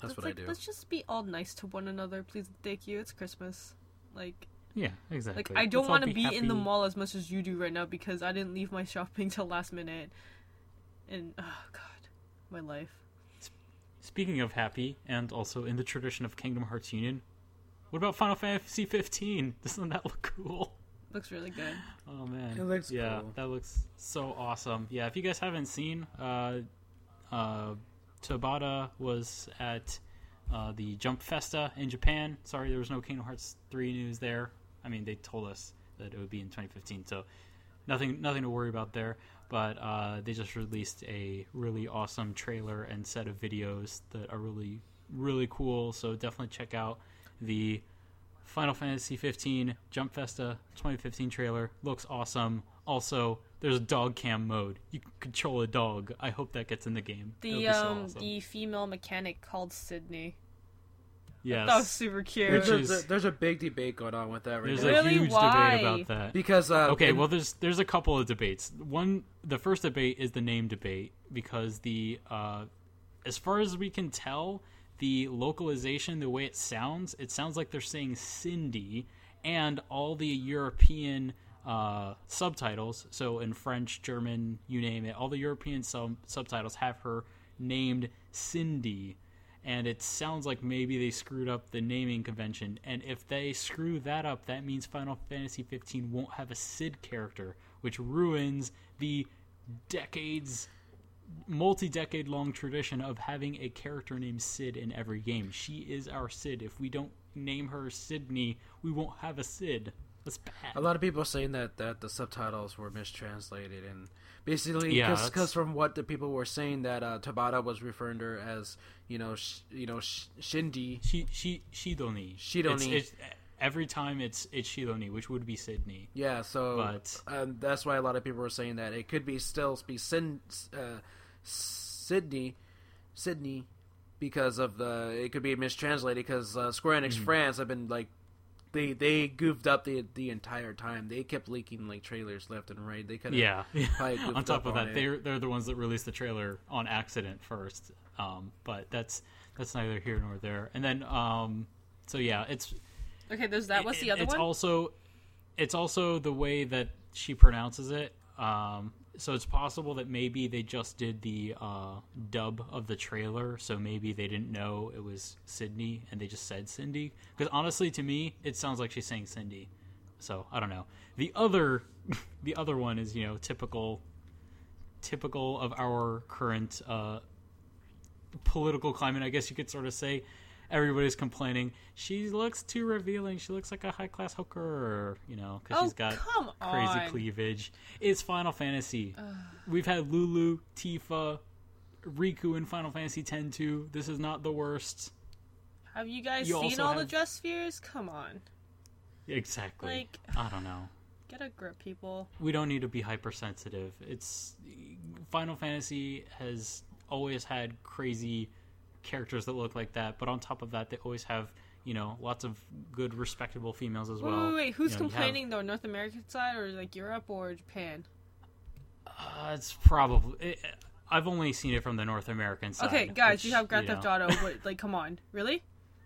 S2: that's
S3: It's
S2: what
S3: like,
S2: I do.
S3: Let's just be all nice to one another, please. Thank you. It's Christmas. Like,
S1: Yeah, exactly.
S3: like I don't
S1: Let's
S3: want to be, in the mall as much as you do right now because I didn't leave my shopping till last minute. And oh god, my life.
S1: Speaking of happy, and also in the tradition of Kingdom Hearts Union, what about Final Fantasy 15? Doesn't that look cool?
S3: Looks really good.
S1: Oh man,
S2: It looks
S1: yeah,
S2: cool.
S1: that looks so awesome. Yeah, if you guys haven't seen, uh, uh, Tabata was at uh, the Jump Festa in Japan. Sorry, there was no Kingdom Hearts 3 news there. I mean, they told us that it would be in 2015, so nothing, nothing to worry about there. But uh, they just released a really awesome trailer and set of videos that are really, really cool. So definitely check out the Final Fantasy 15 Jump Festa 2015 trailer. Looks awesome. Also, there's a dog cam mode. You can control a dog. I hope that gets in the game.
S3: The
S1: so
S3: um
S1: awesome.
S3: the female mechanic called Sydney.
S1: Yes.
S3: That was super cute.
S1: Which
S2: there's,
S1: is-
S2: a, there's a big debate going on with that right
S1: There's
S2: now.
S1: a
S3: Really?
S1: huge
S3: Why?
S1: debate about that.
S2: because uh,
S1: Okay,
S2: in-
S1: well, there's there's a couple of debates. One, the first debate is the name debate because the, uh, as far as we can tell, the localization, the way it sounds, it sounds like they're saying Cindy, and all the European uh, subtitles. So in French, German, you name it, all the European sub- subtitles have her named Cindy. And it sounds like maybe they screwed up the naming convention. And if they screw that up, that means Final Fantasy 15 won't have a Sid character, which ruins the decades, multi decade long tradition of having a character named Sid in every game. She is our Sid. If we don't name her Sydney, we won't have a Sid. That's bad.
S2: a lot of people are saying that that the subtitles were mistranslated and basically
S1: Yeah,
S2: because from what the people were saying that uh, Tabata was referring to her as you know sh- you know sh- Shindy.
S1: She she Shidoni.
S2: Shidoni.
S1: It's, it's, every time it's it's Shidoni, which would be Sydney.
S2: Yeah, so
S1: But-
S2: um, that's why a lot of people were saying that it could be still be Sin, uh, Sydney, Sydney, because of the it could be mistranslated because uh, Square. Enix France have been like they they goofed up the the entire time. They kept leaking like trailers left and right. They could
S1: Yeah. On top of
S2: on
S1: that,
S2: it.
S1: they're they're the ones that released the trailer on accident first. Um, but that's that's neither here nor there. And then um, so yeah, it's
S3: Okay, there's that. What's the
S1: it-
S3: other
S1: it's
S3: one?
S1: also it's also the way that she pronounces it. Um, so it's possible that maybe they just did the uh, dub of the trailer, so maybe they didn't know it was Sydney and they just said Cindy. Because honestly, to me, it sounds like she's saying Cindy. So I don't know. The other, the other one is you know typical, typical of our current uh, political climate. I guess you could sort of say everybody's complaining she looks too revealing. She looks like a high class hooker, you know, because
S3: Oh,
S1: she's got crazy
S3: on.
S1: cleavage. It's Final Fantasy. We've had Lulu, Tifa, Rikku in Final Fantasy X too. This is not the worst.
S3: Have you guys
S1: You
S3: seen all the dress spheres? Come on.
S1: Exactly.
S3: Like-
S1: I don't know.
S3: Get a grip, people.
S1: we don't need to be hypersensitive. It's Final Fantasy has always had crazy characters that look like that, but on top of that, they always have you know lots of good, respectable females as well.
S3: wait, wait. Who's
S1: You know, you have-
S3: complaining though? North American side or like Europe or Japan?
S1: Uh, it's probably. It, I've only seen it from the North American side.
S3: Okay, guys,
S1: which,
S3: you have Grand
S1: you
S3: Theft
S1: know.
S3: Auto. But, like, come on, really?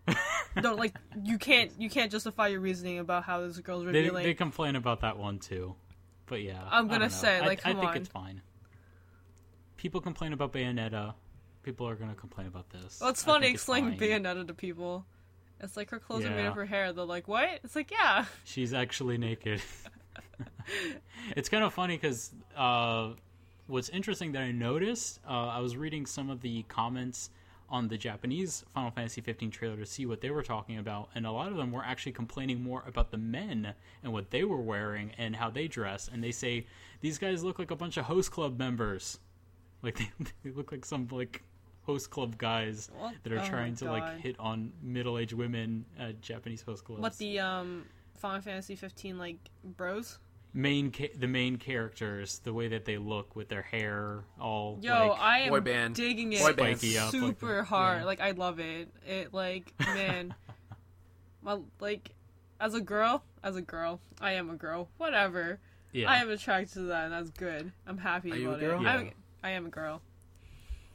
S3: no, like you can't you can't justify your reasoning about how this girl's
S1: They,
S3: revealing.
S1: they complain about that one too, but yeah,
S3: I'm gonna say, like,
S1: I,
S3: come
S1: think it's fine. People complain about Bayonetta. People are gonna complain about this.
S3: well, it's funny explaining
S1: fine.
S3: Bayonetta to people. It's like her clothes are made of her hair. They're like, what? It's like, yeah.
S1: She's actually naked. it's kind of funny because uh, what's interesting that I noticed, uh, I was reading some of the comments on the Japanese Final Fantasy 15 trailer to see what they were talking about, and a lot of them were actually complaining more about the men and what they were wearing and how they dress. And they say these guys look like a bunch of host club members, like they, they look like some like host club guys
S3: What?
S1: that are
S3: Oh
S1: trying to like hit on middle-aged women at Japanese host clubs
S3: What the um Final Fantasy 15 like bros?
S1: main ca- the main characters the way that they look with their hair all
S3: Yo,
S1: like,
S3: I am
S2: boy band.
S3: digging it
S2: Boy band.
S1: Spiky up, like
S3: super
S1: that,
S3: hard.
S1: yeah.
S3: Like I love it. It like man, my like as a girl, as a girl, I am a girl. Whatever.
S1: yeah
S3: I am attracted to that, and that's good. I'm happy
S2: Are you a
S3: about
S2: girl?
S3: it.
S1: Yeah.
S3: I'm, I am a girl.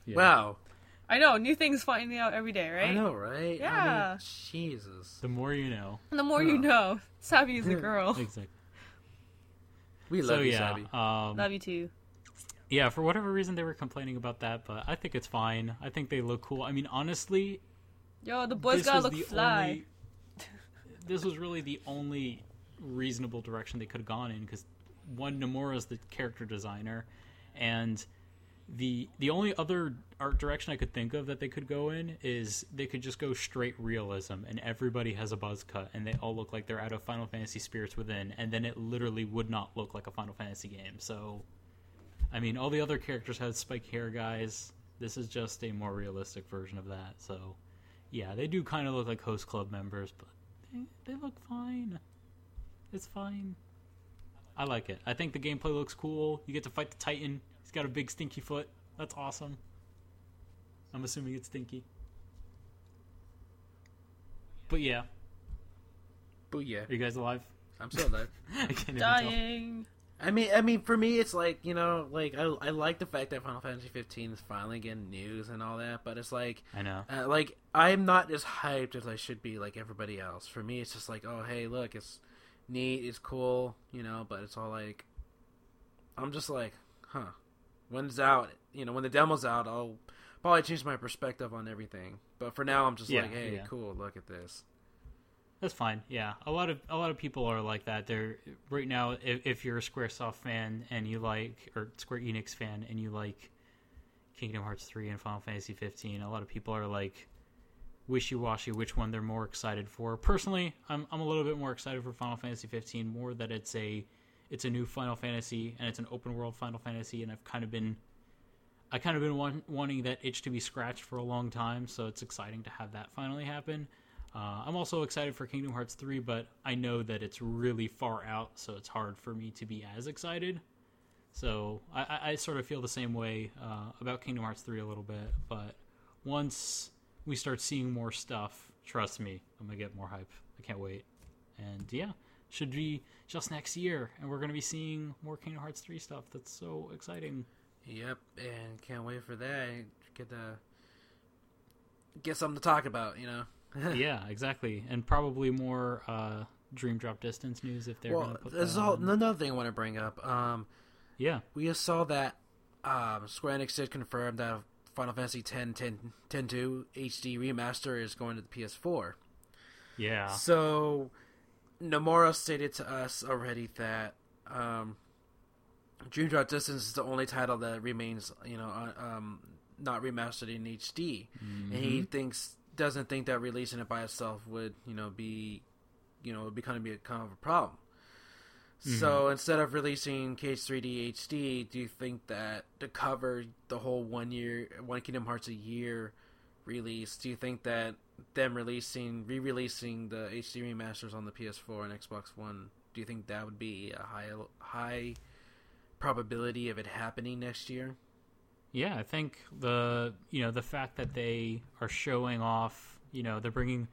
S1: yeah.
S2: Wow.
S3: I know new things finding out every day, right?
S2: I know, right? I
S3: Yeah.
S2: mean, Jesus.
S1: the more you know
S3: And the more you know, Sabi is a girl.
S1: exactly
S2: We
S1: so
S2: love you,
S1: yeah
S2: Sabi.
S1: um
S3: Love you too.
S1: yeah for whatever reason they were complaining about that but i think it's fine i think they look cool i mean honestly
S3: Yo, the boys
S1: this
S3: gotta look fly.
S1: only this was really the only reasonable direction they could have gone in because one Nomura's the character designer, and the the only other art direction I could think of that they could go in is they could just go straight realism, and everybody has a buzz cut, and they all look like they're out of Final Fantasy Spirits Within, and then it literally would not look like a Final Fantasy game. So, I mean, all the other characters had spike hair guys. This is just a more realistic version of that. So, yeah, they do kind of look like host club members, but they, they look fine. It's fine. I like it. I think the gameplay looks cool. You get to fight the Titan. He's got a big stinky foot. That's awesome. I'm assuming it's stinky. But yeah,
S2: Booyah.
S1: are you guys alive?
S2: I'm still alive.
S1: I can't even
S3: Dying.
S2: I mean, I mean, for me, it's like you know, like I, I like the fact that Final Fantasy 15 is finally getting news and all that, but it's like.
S1: I know.
S2: uh, like I'm not as hyped as I should be, like everybody else. For me, it's just like, oh, hey, look, it's neat, it's cool, you know, but it's all like, I'm just like, huh, when it's out, you know, when the demo's out, I'll probably change my perspective on everything. But for now, I'm just
S1: Yeah,
S2: like, hey,
S1: yeah.
S2: cool, look at this.
S1: That's fine. Yeah, a lot of a lot of people are like that. They're right now. If, if you're a SquareSoft fan and you like, or Square Enix fan and you like Kingdom Hearts three and Final Fantasy fifteen, a lot of people are like wishy washy which one they're more excited for. Personally, I'm I'm a little bit more excited for Final Fantasy fifteen, more that it's a it's a new Final Fantasy and it's an open world Final Fantasy, and I've kind of been I kind of been want, wanting that itch to be scratched for a long time, so it's exciting to have that finally happen. Uh, I'm also excited for Kingdom Hearts 3, but I know that it's really far out, so it's hard for me to be as excited. So I, I, sort of feel the same way uh, about Kingdom Hearts 3 a little bit, but once we start seeing more stuff, trust me, I'm gonna get more hype. I can't wait. And yeah, should be just next year, and we're gonna be seeing more Kingdom Hearts 3 stuff. That's so exciting.
S2: Yep, and can't wait for that. Get to get something to talk about, you know.
S1: yeah, exactly, and probably more uh, Dream Drop Distance news if they're
S2: well,
S1: gonna put
S2: there's all, another thing I want to bring up. Um,
S1: Yeah,
S2: we just saw that um, Square Enix did confirm that Final Fantasy 10, 10, 10 2 HD remaster is going to the PS4.
S1: yeah,
S2: So Nomura stated to us already that um, Dream Drop Distance is the only title that remains, you know, uh, um, not remastered in HD, and he thinks doesn't think that releasing it by itself would, you know, be, you know, would be kind of be a kind of a problem. So instead of releasing KH3D HD, do you think that to cover the whole one year, one Kingdom Hearts a year release, do you think that them releasing, re-releasing the HD remasters on the PS4 and Xbox One do you think that would be a high high probability of it happening next year?
S1: Yeah, I think the you know the fact that they are showing off, you know, they're bringing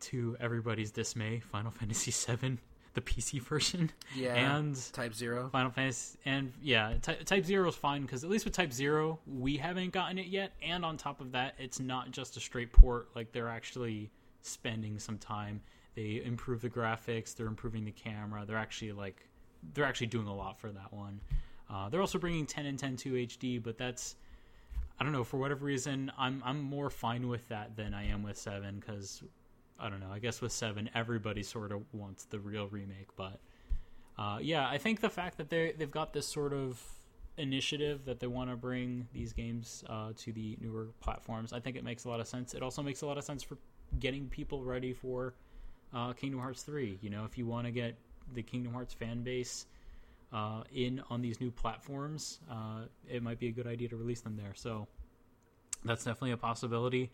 S1: to everybody's dismay Final Fantasy VII, the PC version,
S2: Yeah,
S1: and
S2: Type Zero.
S1: Final Fantasy, and yeah, ty- Type Zero is fine because at least with Type Zero, we haven't gotten it yet, and on top of that, it's not just a straight port. Like they're actually spending some time. They improve the graphics, they're improving the camera. They're actually like they're actually doing a lot for that one. Uh, they're also bringing 10 and 10 to HD, but that's I don't know for whatever reason I'm I'm more fine with that than I am with seven because I don't know. I guess with seven everybody sort of wants the real remake, but uh, yeah, I think the fact that they they've got this sort of initiative that they want to bring these games uh, to the newer platforms, I think it makes a lot of sense. It also makes a lot of sense for getting people ready for uh, Kingdom Hearts three. You know, if you want to get the Kingdom Hearts fan base uh, in on these new platforms, uh, it might be a good idea to release them there. So that's definitely a possibility.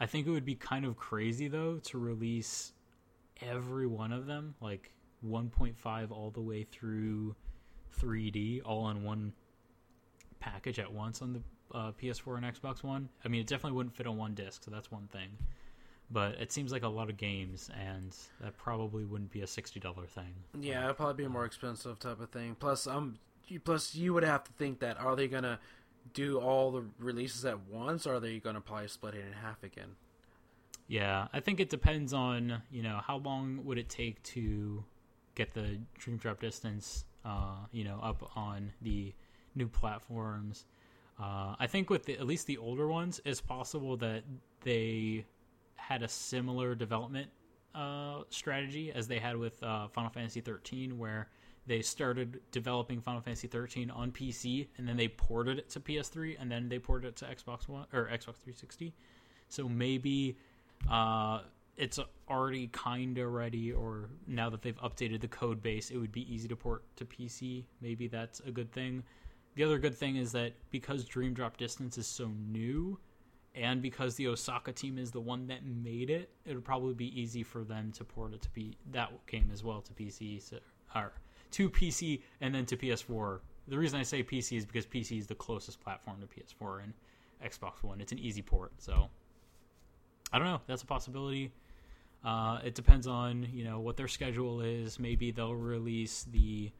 S1: I think it would be kind of crazy though to release every one of them, like 1.5 all the way through 3D, all in one package at once on the uh, PS4 and Xbox One. I mean, it definitely wouldn't fit on one disc, so that's one thing. But it seems like a lot of games, and that probably wouldn't be a sixty dollar thing.
S2: Yeah, it'd probably be a more expensive type of thing. Plus, um, plus you would have to think that are they gonna do all the releases at once, or are they gonna probably split it in half again?
S1: Yeah, I think it depends on you know how long would it take to get the Dream Drop Distance, uh, you know, up on the new platforms. Uh, I think with the, at least the older ones, it's possible that they had a similar development uh, strategy as they had with uh, Final Fantasy 13, where they started developing Final Fantasy 13 on PC and then they ported it to PS3 and then they ported it to Xbox One or Xbox 360. So maybe uh, it's already kind of ready, or now that they've updated the code base, it would be easy to port to PC. Maybe that's a good thing. The other good thing is that because Dream Drop Distance is so new, and because the Osaka team is the one that made it, it would probably be easy for them to port it to be that game as well to PC, so, or to PC and then to PS4. The reason I say PC is because PC is the closest platform to PS4 and Xbox One. It's an easy port, so I don't know. That's a possibility. Uh, it depends on you know what their schedule is. Maybe they'll release the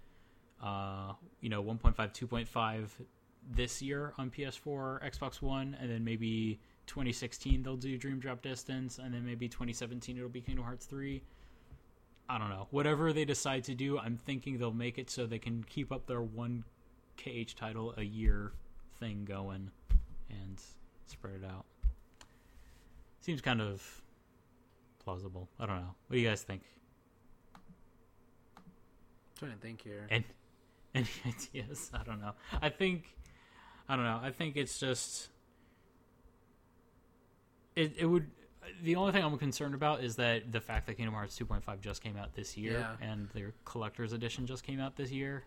S1: uh, you know 1.5, 2.5 this year on PS4, Xbox One, and then maybe 2016 they'll do Dream Drop Distance, and then maybe 2017 it'll be Kingdom Hearts 3. I don't know. Whatever they decide to do, I'm thinking they'll make it so they can keep up their one KH title a year thing going and spread it out. Seems kind of plausible. I don't know. What do you guys think?
S2: trying to think here.
S1: And any ideas? I don't know. I think I don't know. I think it's just it it would the only thing I'm concerned about is that the fact that Kingdom Hearts 2.5 just came out this year
S2: Yeah.
S1: and their collector's edition just came out this year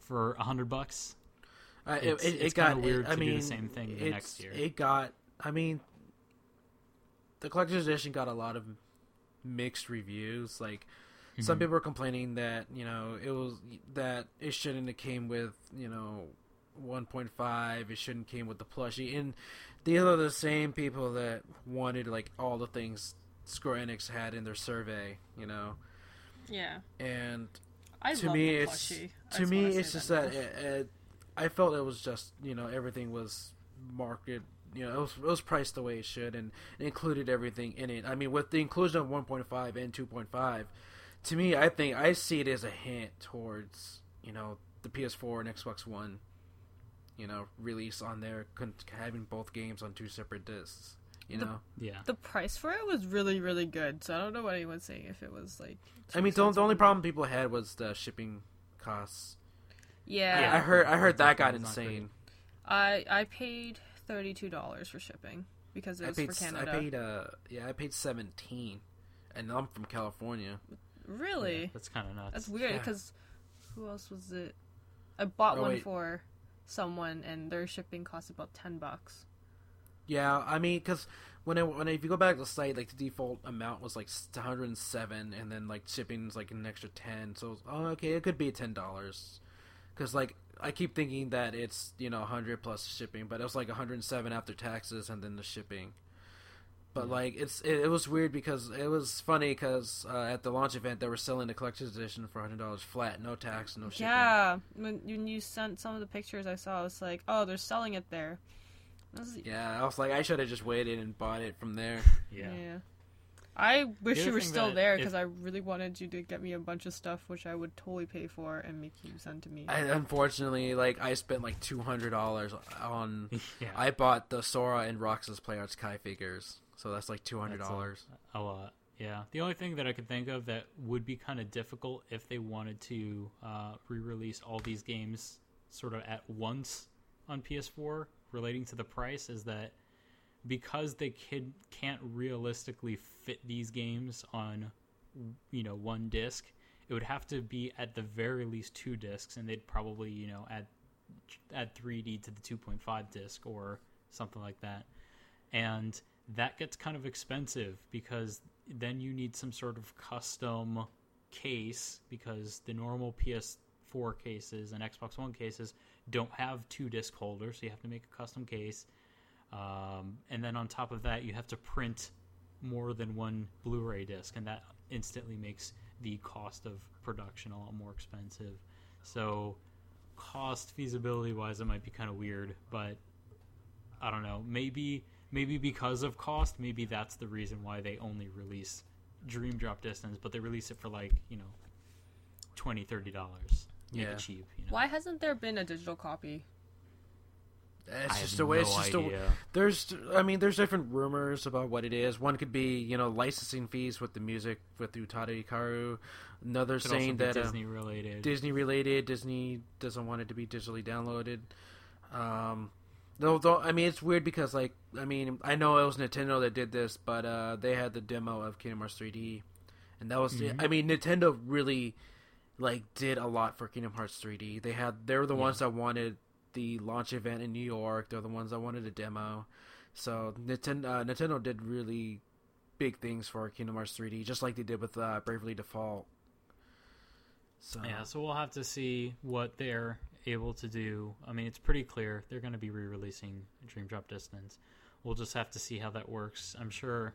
S1: for a hundred bucks.
S2: Uh, it,
S1: It's-
S2: it,
S1: it's
S2: it got
S1: weird
S2: it, I
S1: to do the same thing the next year.
S2: It got. I mean, the collector's edition got a lot of mixed reviews. Like some
S1: Mhm.
S2: people were complaining that you know it was that it shouldn't have came with you know 1.5. It shouldn't came with the plushie. And these are the same people that wanted like all the things Square Enix had in their survey. You know,
S3: Yeah.
S2: and
S3: I
S2: to me it's. To me it's just that it, it, I felt it was just you know everything was marketed you know it was, it was priced the way it should and included everything in it. I mean with the inclusion of 1.5 and 2.5, to me I think I see it as a hint towards you know the PS4 and Xbox One, you know release on there con- having both games on two separate discs. You
S3: The-
S2: know,
S1: Yeah.
S3: the price for it was really really good. So I don't know what anyone's saying if it was like.
S2: I mean the, the only problem people had was the shipping costs.
S3: Yeah.
S1: Yeah.
S2: I heard I heard that got
S1: It's not great.
S2: insane.
S3: I I paid thirty two dollars for shipping because it
S2: I
S3: was
S2: paid
S3: for Canada.
S2: I paid uh yeah I paid seventeen, and I'm from California.
S3: really?
S1: Yeah, that's kind of nuts.
S3: That's weird
S2: Yeah.
S3: because who else was it? I bought
S2: Oh,
S3: one
S2: wait.
S3: for someone and their shipping cost about ten bucks.
S2: Yeah, I mean because when it, when if you go back to the site, like the default amount was like 107, and then like shipping's like an extra 10. So oh, okay, it could be ten dollars, because like I keep thinking that it's you know 100 plus shipping, but it was like 107 after taxes and then the shipping. But
S1: Yeah.
S2: like it's it, it was weird because it was funny because uh, at the launch event they were selling the collector's edition for hundred dollars flat, no tax, no shipping.
S3: Yeah, when, when you sent some of the pictures I saw, I was like, oh, they're selling it there. I was-
S2: Yeah, I was like, I should have just waited and bought it from there.
S1: Yeah.
S3: yeah. I wish you were still there because I really wanted you to get me a bunch of stuff, which I would totally pay for and make you send to me.
S2: I, unfortunately, like I spent like two hundred dollars on.
S1: Yeah.
S2: I bought the Sora and Roxas Play Arts Kai figures, so that's like two hundred dollars.
S1: A lot. Yeah. The only thing that I could think of that would be kind of difficult if they wanted to uh, re-release all these games sort of at once on PS4 relating to the price is that because they kid can't realistically fit these games on you know one disc it would have to be at the very least two discs and they'd probably you know add add 3d to the 2.5 disc or something like that and that gets kind of expensive because then you need some sort of custom case because the normal PS4 cases and Xbox One cases don't have two disc holders, so you have to make a custom case. Um, and then on top of that, you have to print more than one Blu-ray disc, and that instantly makes the cost of production a lot more expensive. So, cost feasibility wise, it might be kind of weird, but I don't know. Maybe maybe because of cost, maybe that's the reason why they only release Dream Drop Distance, but they release it for like you know 20 30 dollars. Make
S2: Yeah.
S1: it cheap. You know?
S3: Why hasn't there been a digital copy?
S2: It's
S1: I
S2: just
S1: have
S2: a way.
S1: no
S2: it's just
S1: idea.
S2: a. There's, I mean, there's different rumors about what it is. One could be, you know, licensing fees with the music with Utada Hikaru. Another
S1: Could also
S2: saying
S1: be
S2: that uh,
S1: Disney related.
S2: Disney related. Disney doesn't want it to be digitally downloaded. Um, though, though, I mean, it's weird because, like, I mean, I know it was Nintendo that did this, but uh, they had the demo of Kingdom Hearts 3D, and that was,
S1: Mhm.
S2: I mean, Nintendo really like did a lot for Kingdom Hearts 3D. They had, they were the
S1: Yeah.
S2: ones that wanted the launch event in New York. They're the ones that wanted a demo. So Nintendo, uh, Nintendo did really big things for Kingdom Hearts 3D, just like they did with uh, Bravely Default. So
S1: Yeah, so we'll have to see what they're able to do. I mean, it's pretty clear they're going to be re-releasing Dream Drop Distance. We'll just have to see how that works. I'm sure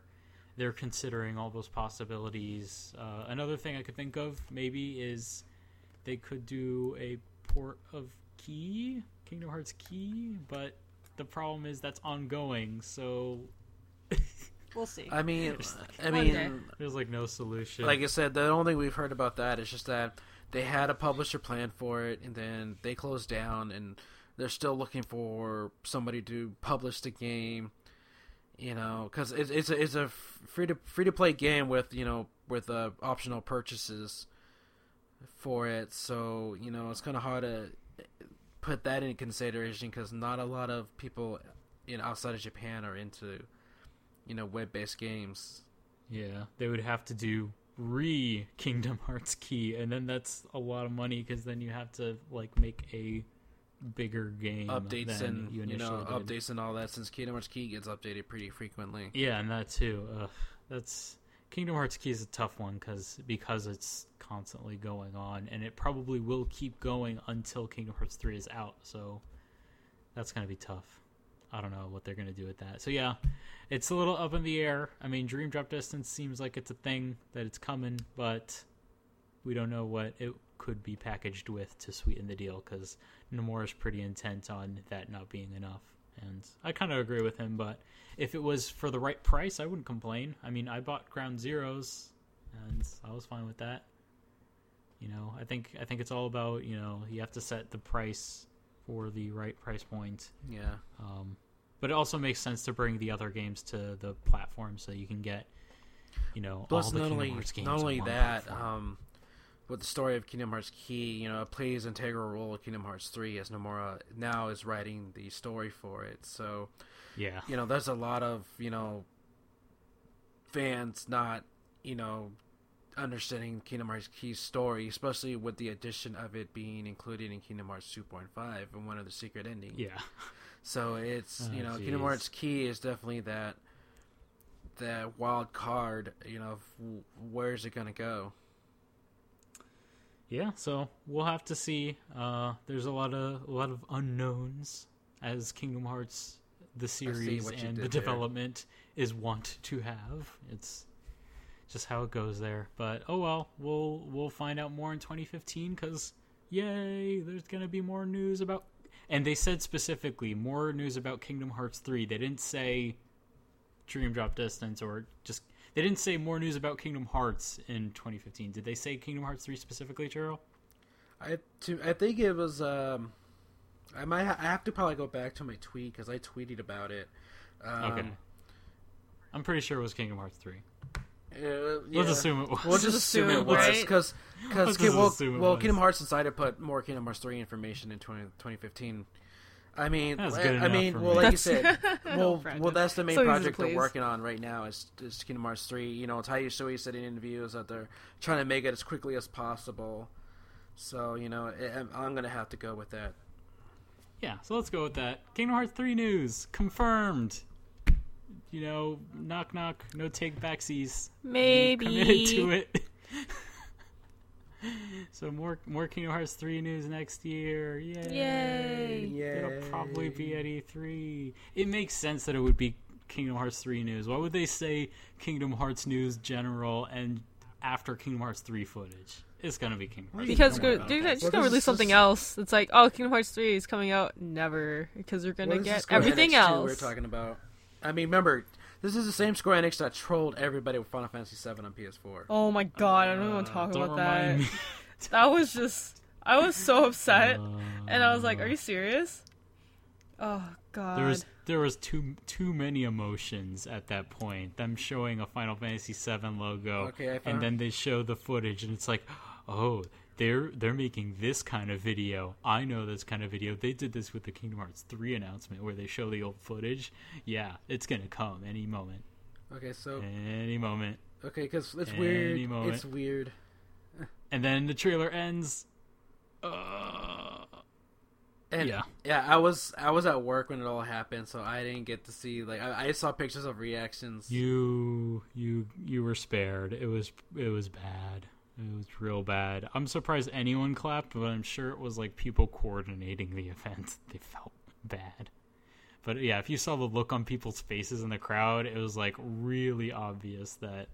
S1: they're considering all those possibilities. Uh, another thing I could think of maybe is they could do a port of Key, Kingdom Hearts Key, but the problem is that's ongoing, so
S3: We'll see.
S2: I mean,
S1: Just
S2: I mean,
S1: there's like no solution.
S2: like I said, the only thing we've heard about that is just that they had a publisher plan for it, and then they closed down, and they're still looking for somebody to publish the game. You know, because it's it's a, it's a free to free to play game with you know with uh, optional purchases for it. So you know, it's kind of hard to put that in consideration because not a lot of people know outside of Japan are into you know web based games.
S1: Yeah, they would have to do re Kingdom Hearts Key, and then that's a lot of money because then you have to like make a bigger game
S2: updates and
S1: you
S2: you, know
S1: did.
S2: updates and all that since Kingdom Hearts Key gets updated pretty frequently.
S1: Yeah, and that too. Ugh, that's Kingdom Hearts Key is a tough one because because it's constantly going on, and it probably will keep going until Kingdom Hearts three is out. So that's gonna be tough. I don't know what they're gonna do with that. So yeah, it's a little up in the air. I mean, Dream Drop Distance seems like it's a thing that it's coming, but we don't know what it could be packaged with to sweeten the deal because Nomura's pretty intent on that not being enough. And I kind of agree with him, but if it was for the right price, I wouldn't complain. I mean, I bought Ground Zeroes, and I was fine with that. You know, I think I think it's all about you know you have to set the price for the right price point.
S2: Yeah,
S1: Um, but it also makes sense to bring the other games to the platform so you can get you know
S2: plus
S1: all the
S2: not
S1: Kingdom
S2: only
S1: Hearts games.
S2: not only
S1: one
S2: that, um, with the story of Kingdom Hearts Key, you know, it plays an integral role in Kingdom Hearts Three as Nomura now is writing the story for it. So
S1: yeah,
S2: you know, there's a lot of you know fans not you know understanding Kingdom Hearts Key's story, especially with the addition of it being included in Kingdom Hearts 2.5 and one of the secret endings.
S1: yeah,
S2: So it's
S1: Oh,
S2: you know Kingdom. Hearts Key is definitely that that wild card. You know, where's it gonna go?
S1: Yeah, so we'll have to see. Uh, there's a lot of a lot of unknowns as Kingdom Hearts the series and the development is want to have. It's just how it goes there. But oh well, we'll we'll find out more in 2015 because yay, there's gonna be more news about. And they said specifically more news about Kingdom Hearts 3. They didn't say Dream Drop Distance or just they didn't say more news about Kingdom Hearts in 2015. Did they say Kingdom Hearts 3 specifically, Churro?
S2: I to, I think it was um I might ha- I have to probably go back to my tweet cuz I tweeted about it. Um, okay.
S1: I'm pretty sure it was Kingdom Hearts 3.
S2: Uh, yeah.
S1: Let's assume it was.
S2: We'll just assume it was because because well, well Kingdom Hearts decided to put more Kingdom Hearts three information in 20, 2015. I mean, I mean, well, like you said, well, well, that's the main so project they're working on right now is, is Kingdom Hearts three. You know, Tai Yasue said in interviews that they're trying to make it as quickly as possible. So you know, I'm gonna have to go with that.
S1: Yeah, so let's go with that. Kingdom Hearts three news confirmed you know, knock knock, no take backsies.
S3: Maybe
S1: committed to it. so more more Kingdom Hearts three news next year. Yay!
S3: Yay!
S1: Yay. It'll probably be at E three. It makes sense that it would be Kingdom Hearts three news. Why would they say Kingdom Hearts news general and after Kingdom Hearts three footage? It's gonna be Kingdom Hearts.
S3: Because they're, they're just gonna release something else. It's like, oh, Kingdom Hearts three is coming out. Never, because they're gonna get everything else.
S2: We're talking about. I mean, remember, this is the same Square Enix that trolled everybody with Final Fantasy VII on PS4.
S3: Oh my god, I don't want to talk uh, about that. that was just, I was so upset, uh, and I was like, "Are you serious?" Oh god.
S1: There was there was too too many emotions at that point. Them showing a Final Fantasy VII logo,
S2: okay,
S1: and then they show the footage, and it's like, oh, they're they're making this kind of video. I know this kind of video. They did this with the Kingdom Hearts 3 announcement where they show the old footage. Yeah, it's going to come any moment.
S2: Okay, so
S1: any moment.
S2: Okay, cuz it's any weird. Moment. It's weird.
S1: and then the trailer ends uh
S2: and yeah, yeah. I was I was at work when it all happened, so I didn't get to see like I, I saw pictures of reactions.
S1: You you you were spared. It was it was bad. It was real bad. I'm surprised anyone clapped, but I'm sure it was like people coordinating the event. They felt bad. But yeah, if you saw the look on people's faces in the crowd, it was like really obvious that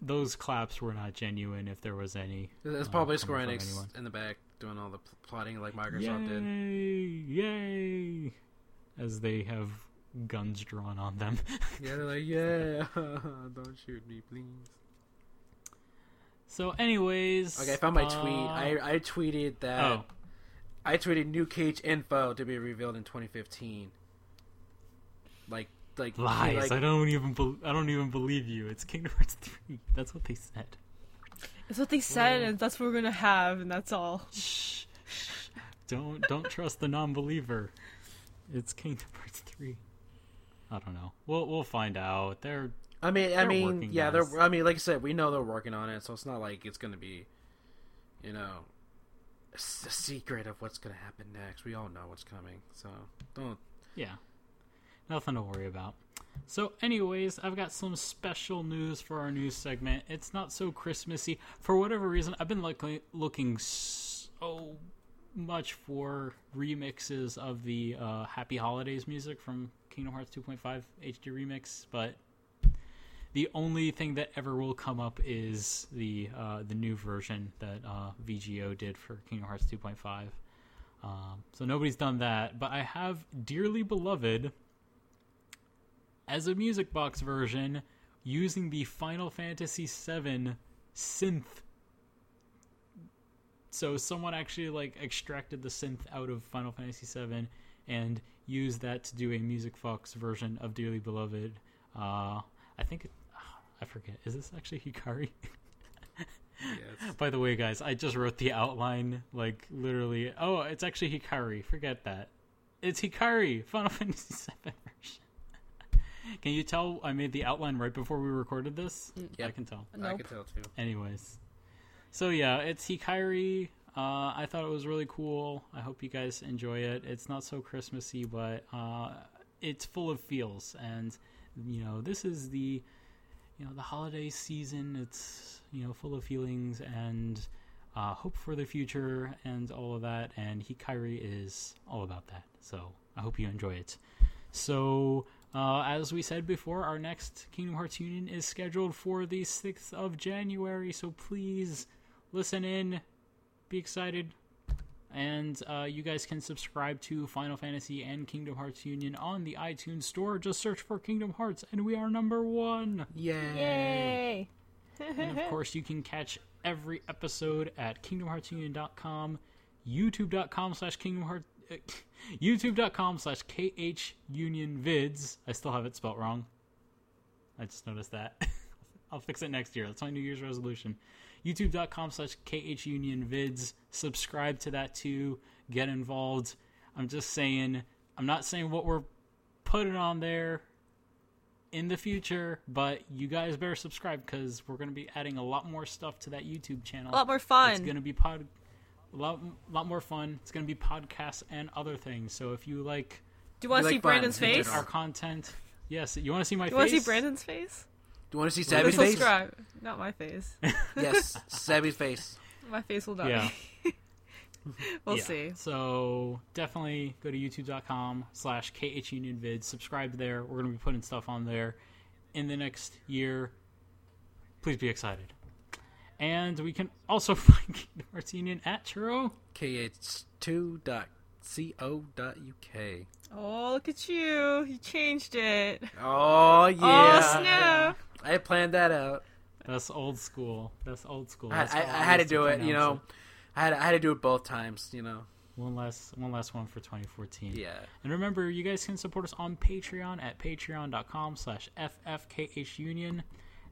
S1: those claps were not genuine if there was any.
S2: It's uh, probably Square Enix in the back doing all the plotting like Microsoft did.
S1: yay, did. Yay! As they have guns drawn on them.
S2: yeah, they're like, yeah, don't shoot me, please.
S1: So, anyways,
S2: okay, I found my uh, tweet. I I tweeted that. Oh. I tweeted new KH info to be revealed in 2015. Like, like
S1: lies.
S2: Like,
S1: I don't even. Be- I don't even believe you. It's Kingdom Hearts 3. That's what they said.
S3: It's what they said, and that's what we're gonna have, and that's all.
S1: Shh, shh. Don't don't trust the non-believer. It's Kingdom Hearts 3. I don't know. We'll we'll find out. They're
S2: I mean, I mean, yeah, they're. I mean, like I said, we know they're working on it, so it's not like it's going to be, you know, a, a secret of what's going to happen next. We all know what's coming, so don't.
S1: Yeah, nothing to worry about. So, anyways, I've got some special news for our news segment. It's not so Christmassy. For whatever reason, I've been looking looking so much for remixes of the uh, Happy Holidays music from Kingdom Hearts 2.5 HD remix, but the only thing that ever will come up is the uh, the new version that uh, VGO did for Kingdom Hearts 2.5. Um, so nobody's done that, but I have Dearly Beloved as a music box version using the Final Fantasy VII synth. So someone actually like extracted the synth out of Final Fantasy VII and used that to do a music box version of Dearly Beloved. Uh, I think I forget. Is this actually Hikari? yes. By the way, guys, I just wrote the outline like literally. Oh, it's actually Hikari. Forget that. It's Hikari, Final Fantasy VII version. Can you tell I made the outline right before we recorded this?
S2: Mm, yep.
S1: I can tell.
S2: Nope. I can tell too.
S1: Anyways, so yeah, it's Hikari. Uh, I thought it was really cool. I hope you guys enjoy it. It's not so Christmassy, but uh, it's full of feels and you know, this is the you know the holiday season. It's you know full of feelings and uh, hope for the future and all of that. And Hikari is all about that. So I hope you enjoy it. So uh, as we said before, our next Kingdom Hearts Union is scheduled for the sixth of January. So please listen in, be excited. And uh, you guys can subscribe to Final Fantasy and Kingdom Hearts Union on the iTunes Store. Just search for Kingdom Hearts, and we are number one.
S2: Yay!
S3: Yay!
S1: And of course, you can catch every episode at kingdomheartsunion.com, youtube.com slash kingdom heart, uh, youtube.com slash khunionvids. I still have it spelt wrong. I just noticed that. I'll fix it next year. That's my New Year's resolution. youtube.com slash khunionvids. Subscribe to that too. Get involved. I'm just saying, I'm not saying what we're putting on there in the future, but you guys better subscribe because we're going to be adding a lot more stuff to that YouTube channel.
S3: A lot more fun.
S1: It's going to be pod, a lot, lot more fun. It's going to be podcasts and other things. So if you like
S3: Do you want to see
S2: like
S3: Brandon's face?
S1: our content, yes, you want to see my
S3: You
S1: face?
S3: want to see Brandon's face?
S2: Do you want to see
S3: Then
S2: Sabby's face?
S3: subscribe. Not my face.
S2: yes, Sabby's face.
S3: My face will die.
S1: Yeah.
S3: we'll
S1: Yeah.
S3: see.
S1: So definitely go to youtube.com slash khunionvids. Subscribe there. We're going to be putting stuff on there in the next year. Please be excited. And we can also find Kingdom Hearts Union at Churro.
S2: kh2.co.uk.
S3: Oh, look at you. You changed it.
S2: Oh yeah.
S3: Oh, snap.
S2: I planned that out.
S1: That's old school. That's old school.
S2: I,
S1: That's
S2: I,
S1: how
S2: I had to do it, you
S1: pronounce
S2: know. I had I had to do it both times, you know.
S1: One last one last one for 2014.
S2: Yeah.
S1: And remember, you guys can support us on Patreon at patreon.com slash ffkhunion.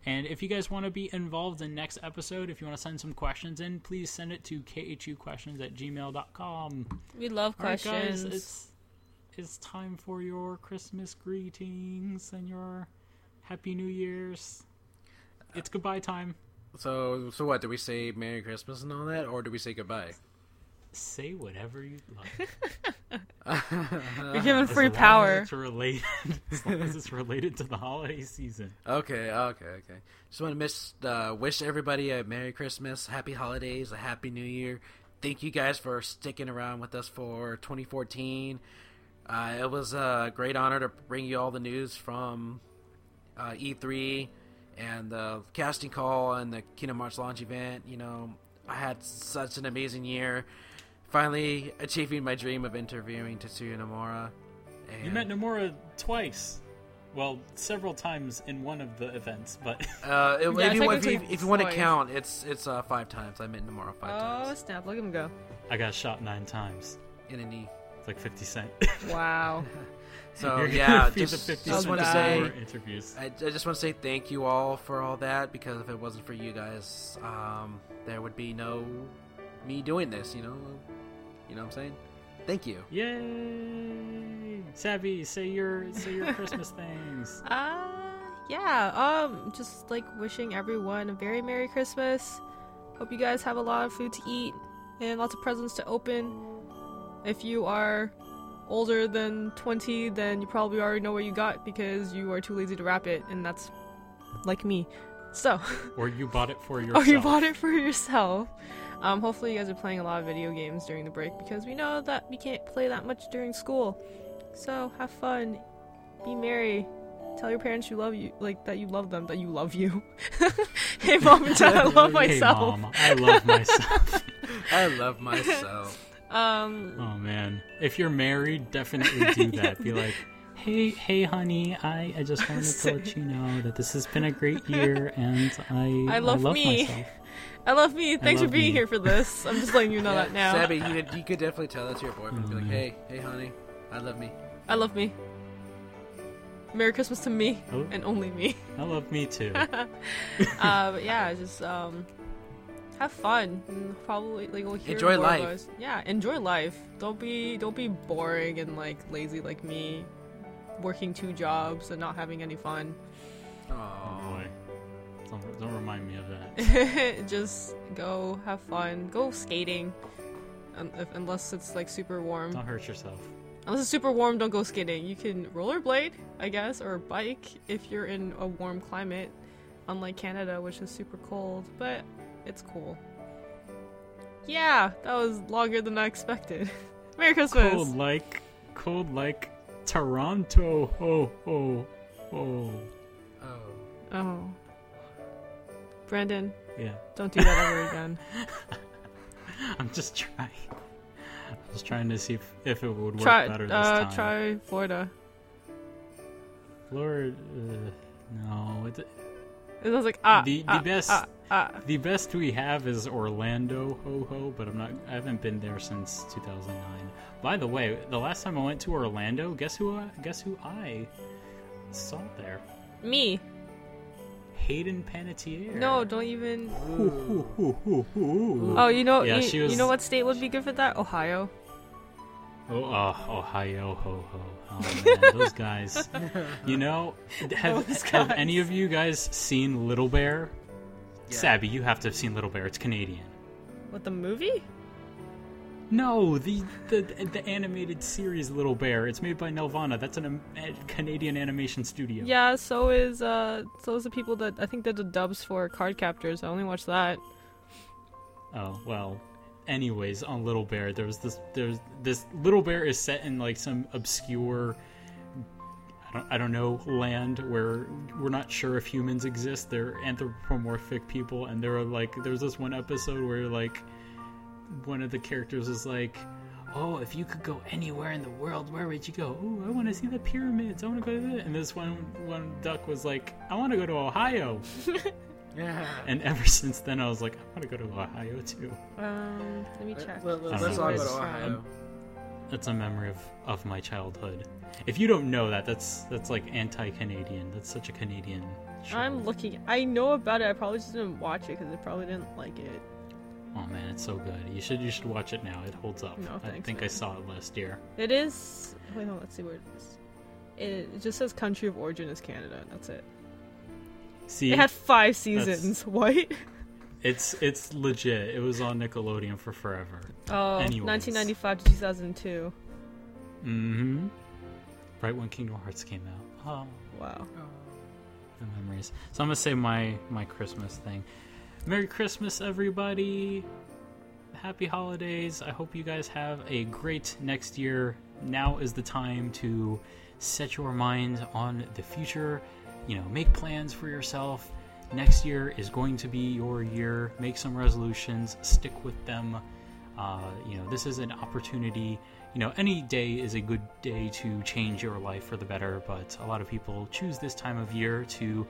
S1: And if you guys want to be involved in next episode, if you want to send some questions in, please send it to khuquestions at gmail.com.
S3: We love
S1: All right,
S3: questions.
S1: guys, it's, it's time for your Christmas greetings and your Happy New Year's. It's goodbye time.
S2: So so what? Do we say Merry Christmas and all that, or do we say goodbye?
S1: Say whatever you like.
S3: You're given
S1: As
S3: free
S1: long as
S3: power.
S1: It's related, as long as it's related to the holiday season.
S2: Okay, okay, okay. Just want to miss uh, wish everybody a Merry Christmas, Happy Holidays, a Happy New Year. Thank you guys for sticking around with us for 2014. Uh, it was a great honor to bring you all the news from uh, E3 and the casting call and the Kingdom Hearts launch event. You know, I had such an amazing year. Finally achieving my dream of interviewing Tetsuya Nomura. And,
S1: You met Nomura twice. Well, several times in one of the events, but
S2: Uh, it-
S3: Yeah,
S2: if, you, if, you, if you want to count, it's it's uh, five times. I met Nomura five
S3: Oh,
S2: times Oh
S3: snap. Look at him go.
S1: I got shot nine times.
S2: in a knee.
S1: It's like 50 Cent.
S3: Wow.
S2: So yeah, just, just want to say,
S1: interviews.
S2: I, I just want to say thank you all for all that because if it wasn't for you guys, um, there would be no me doing this. You know, you know what I'm saying? Thank you.
S1: Yay! Sabby, say your say your Christmas things.
S3: Uh, yeah. Um, just like wishing everyone a very Merry Christmas. Hope you guys have a lot of food to eat and lots of presents to open. If you are older than 20, then you probably already know what you got because you are too lazy to wrap it, and that's like me. So,
S1: Or you bought it for
S3: or
S1: yourself.
S3: you bought it for yourself. Um, hopefully, you guys are playing a lot of video games during the break because we know that we can't play that much during school. So, have fun, be merry, tell your parents you love you, like that you love them, that you love you. hey, mom and dad, I love
S1: Hey,
S3: myself.
S1: Mom, I love myself.
S2: I love myself.
S3: Um,
S1: oh man, if you're married, definitely do that. Be like, hey, hey, honey, I, I just wanted to let you know that this has been a great year, and I
S3: I love me.
S1: myself.
S3: I love me. Thanks for being
S1: me.
S3: here for this. I'm just letting you know
S2: Yeah,
S3: that now.
S2: Sabby, you could, you could definitely tell that to your boyfriend. Be like,
S1: Mhm.
S2: hey, hey, honey, I love me.
S3: I love me. Merry Christmas to me
S1: Oh.
S3: and only me.
S1: I love me too.
S3: uh, but yeah, just um, have fun. And probably like we'll hear
S2: Enjoy
S3: more of
S2: life.
S3: us. Yeah, enjoy life. Don't be don't be boring and like lazy like me, working two jobs and not having any fun.
S1: Oh
S2: Oh,
S1: boy, don't, don't remind me of that.
S3: just go have fun. Go skating, um, if, unless it's like super warm.
S1: Don't hurt yourself.
S3: unless it's super warm, don't go skating. You can rollerblade, I guess, or bike if you're in a warm climate, unlike Canada, which is super cold. But it's cool. Yeah, that was longer than I expected. Merry Christmas.
S1: Cold like, cold like Toronto. Ho ho ho.
S2: Oh.
S3: Oh, Brandon,
S1: Yeah,
S3: don't do that ever again.
S1: I'm just trying. I was trying to see if, if it would work
S3: try,
S1: better this
S3: uh,
S1: time.
S3: try Florida.
S1: Lord, uh, no. It,
S3: It was like ah,
S1: The- the
S3: ah,
S1: best-
S3: ah, ah.
S1: the best we have is Orlando, ho ho. But I'm not. I haven't been there since 2009. By the way, the last time I went to Orlando, guess who? I, guess who I saw there?
S3: Me.
S1: Hayden Panettiere.
S3: No, don't even.
S1: Ooh, ooh, ooh, ooh, ooh.
S3: Oh, you know,
S1: Yeah,
S3: you,
S1: she was-
S3: you know what state would be good for that? Ohio.
S1: Oh, uh, Ohio, ho, ho. Oh, man, those guys. You know, have,
S3: Those
S1: have
S3: guys.
S1: any of you guys seen Little Bear?
S2: Yeah.
S1: Sabby, you have to have seen Little Bear. It's Canadian.
S3: What the movie?
S1: No, the, the the animated series Little Bear. It's made by Nelvana. That's an, um, a Canadian animation studio.
S3: Yeah, so is uh, so is the people that I think they're the dubs for Cardcaptors. I only watched that.
S1: Oh well. Anyways, on Little Bear, there's this there's this Little Bear is set in like some obscure I don't I don't know land where we're not sure if humans exist. They're anthropomorphic people and there are like there's this one episode where like one of the characters is like Oh, if you could go anywhere in the world, where would you go? Oh, I want to see the pyramids. I want to go to. And this one one duck was like, I want to go to Ohio.
S2: Yeah.
S1: And ever since then, I was like, I want to go to Ohio too.
S3: Um, let me check.
S2: Let,
S1: I
S2: us all go to Ohio.
S1: That's a memory of, of my childhood. If you don't know that, that's that's like anti-Canadian. That's such a Canadian. Show.
S3: I'm looking. I know about it. I probably just didn't watch it because I probably didn't like it.
S1: Oh man, it's so good. You should you should watch it now. It holds up.
S3: No, thanks,
S1: I
S3: thanks,
S1: think I saw it last year.
S3: It is. Wait, hold on. Let's see where it is. It, it just says country of origin is Canada. and That's it.
S1: See,
S3: It had five seasons. What?
S1: it's it's legit. It was on Nickelodeon for forever.
S3: Oh,
S1: Anyways.
S3: 1995 to 2002.
S1: Mm-hmm. Right when Kingdom Hearts came out. Oh,
S3: Wow.
S1: the memories. So I'm gonna say my my Christmas thing. Merry Christmas, everybody. Happy holidays. I hope you guys have a great next year. Now is the time to set your mind on the future. You know, make plans for yourself. Next year is going to be your year. Make some resolutions, stick with them. Uh, you know, this is an opportunity. You know, any day is a good day to change your life for the better, but a lot of people choose this time of year to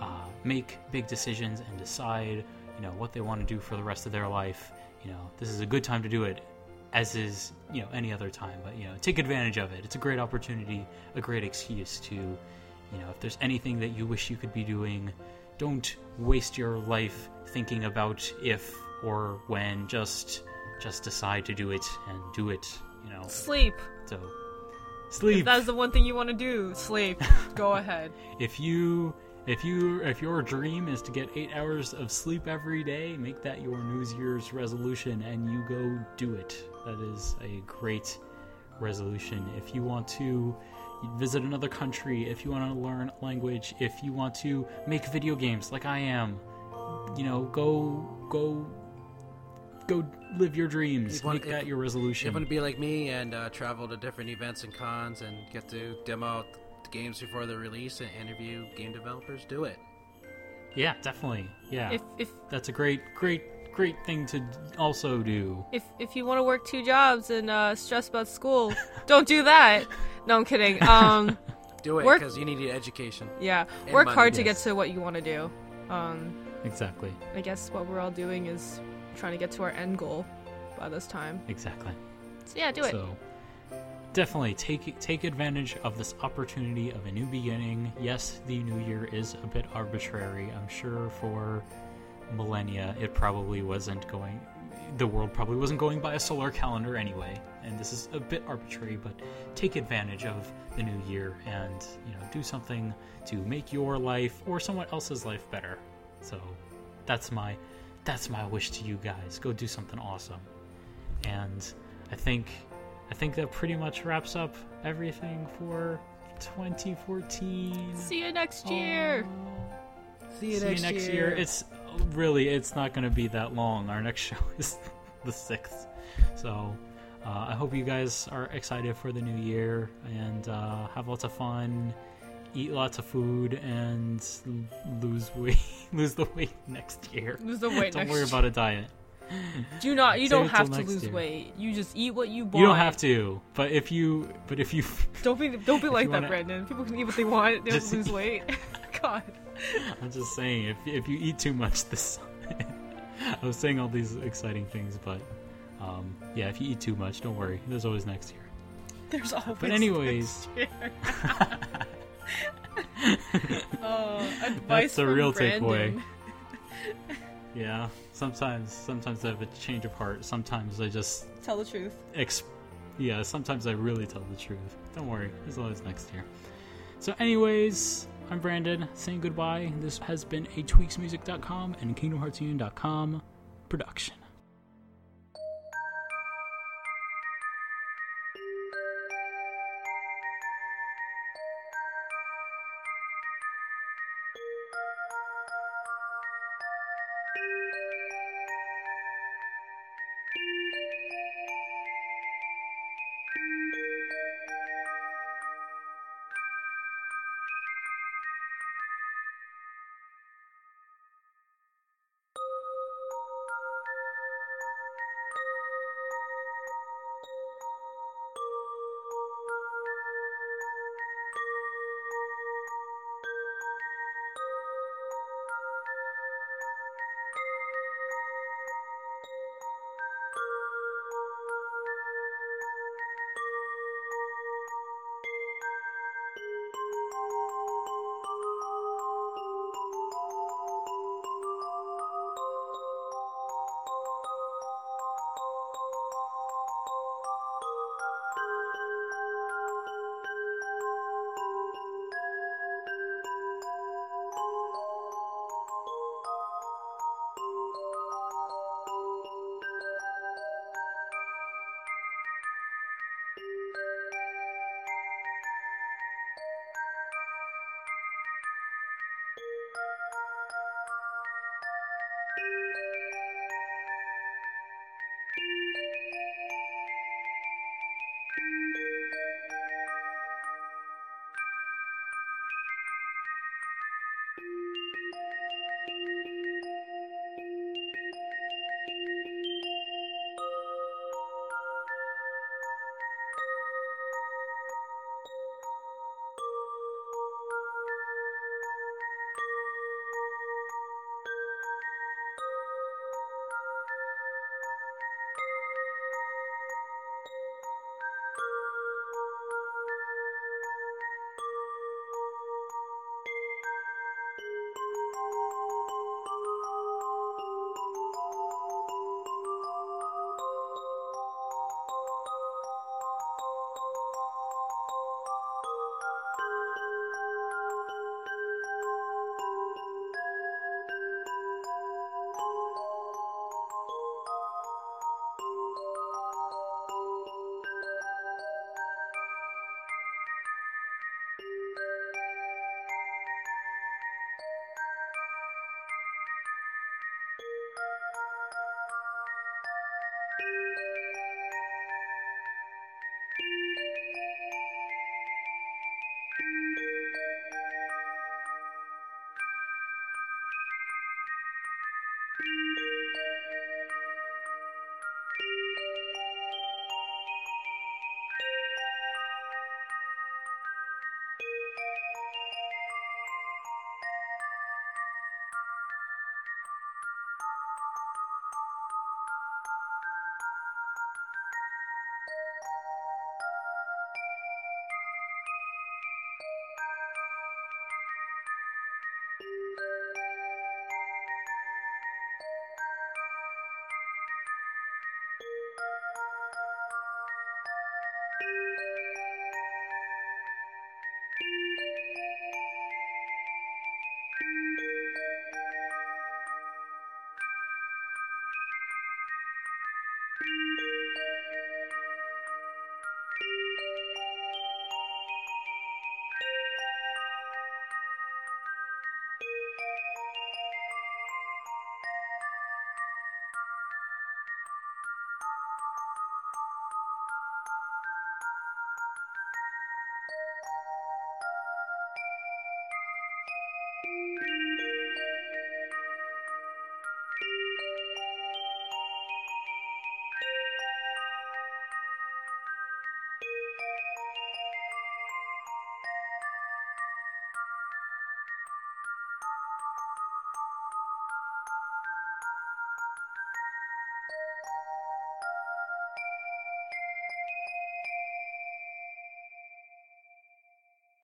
S1: uh, make big decisions and decide, you know, what they want to do for the rest of their life. You know, this is a good time to do it, as is, you know, any other time. But, you know, take advantage of it. It's a great opportunity, a great excuse to, you know, if there's anything that you wish you could be doing, don't waste your life thinking about if or when. Just, just decide to do it and do it, you know.
S3: Sleep.
S1: So,
S3: If
S1: sleep
S3: that's the one thing you want to do, sleep. Go ahead.
S1: if you if you if your dream is to get eight hours of sleep every day make that your new year's resolution and you go do it that is a great resolution if you want to visit another country if you want to learn language if you want to make video games like i am you know go go go live your dreams
S2: If you want-
S1: make that your resolution.
S2: you want to be like me and uh, travel to different events and cons and get to demo the games before the release and interview game developers, do it.
S1: yeah definitely. Yeah.
S3: If if
S1: that's a great great great thing to also do
S3: if if you want to work two jobs and uh, stress about school, don't do that. No, I'm kidding. Um,
S2: Do it
S3: Work-
S2: because you need your education.
S3: yeah,
S2: And
S3: work
S2: money,
S3: hard to get to what you want to do. Um,
S1: exactly
S3: I guess what we're all doing is trying to get to our end goal by this time.
S1: exactly
S3: So yeah, do it.
S1: So definitely take take advantage of this opportunity of a new beginning. Yes, the new year is a bit arbitrary. I'm sure for millennia it probably wasn't going the world probably wasn't going by a solar calendar anyway, and this is a bit arbitrary, but take advantage of the new year and, you know, do something to make your life or someone else's life better. So that's my that's my wish to you guys. Go do something awesome. And I think I think that pretty much wraps up everything for 2014.
S3: See you next year. Oh.
S2: See you
S1: See
S2: next,
S1: you next
S2: year.
S1: year. It's really it's not going to be that long. Our next show is the sixth, so uh, I hope you guys are excited for the new year and uh, have lots of fun, eat lots of food, and lose weight, lose the weight next year.
S3: Lose the weight
S1: Don't worry
S3: year.
S1: about a diet.
S3: Do not. You
S1: Save
S3: don't have to lose
S1: year.
S3: weight. You just eat what you want.
S1: You don't have to, but if you, but if you,
S3: Don't be. Don't be like that,
S1: wanna-
S3: Brandon. People can eat what they want. They don't lose weight. God.
S1: I'm just saying, if if you eat too much this, I was saying all these exciting things, but um, yeah, if you eat too much, don't worry. There's always next year.
S3: There's always.
S1: But anyways,
S3: next year. Oh,
S1: That's the real
S3: Brandon.
S1: takeaway. yeah, sometimes sometimes I have a change of heart. Sometimes I just
S3: Tell the truth.
S1: ex- yeah, sometimes I really tell the truth. Don't worry, there's always next year. So, anyways, I'm Brandon saying goodbye. This has been a tweaksmusic.com and kingdomheartsunion.com production.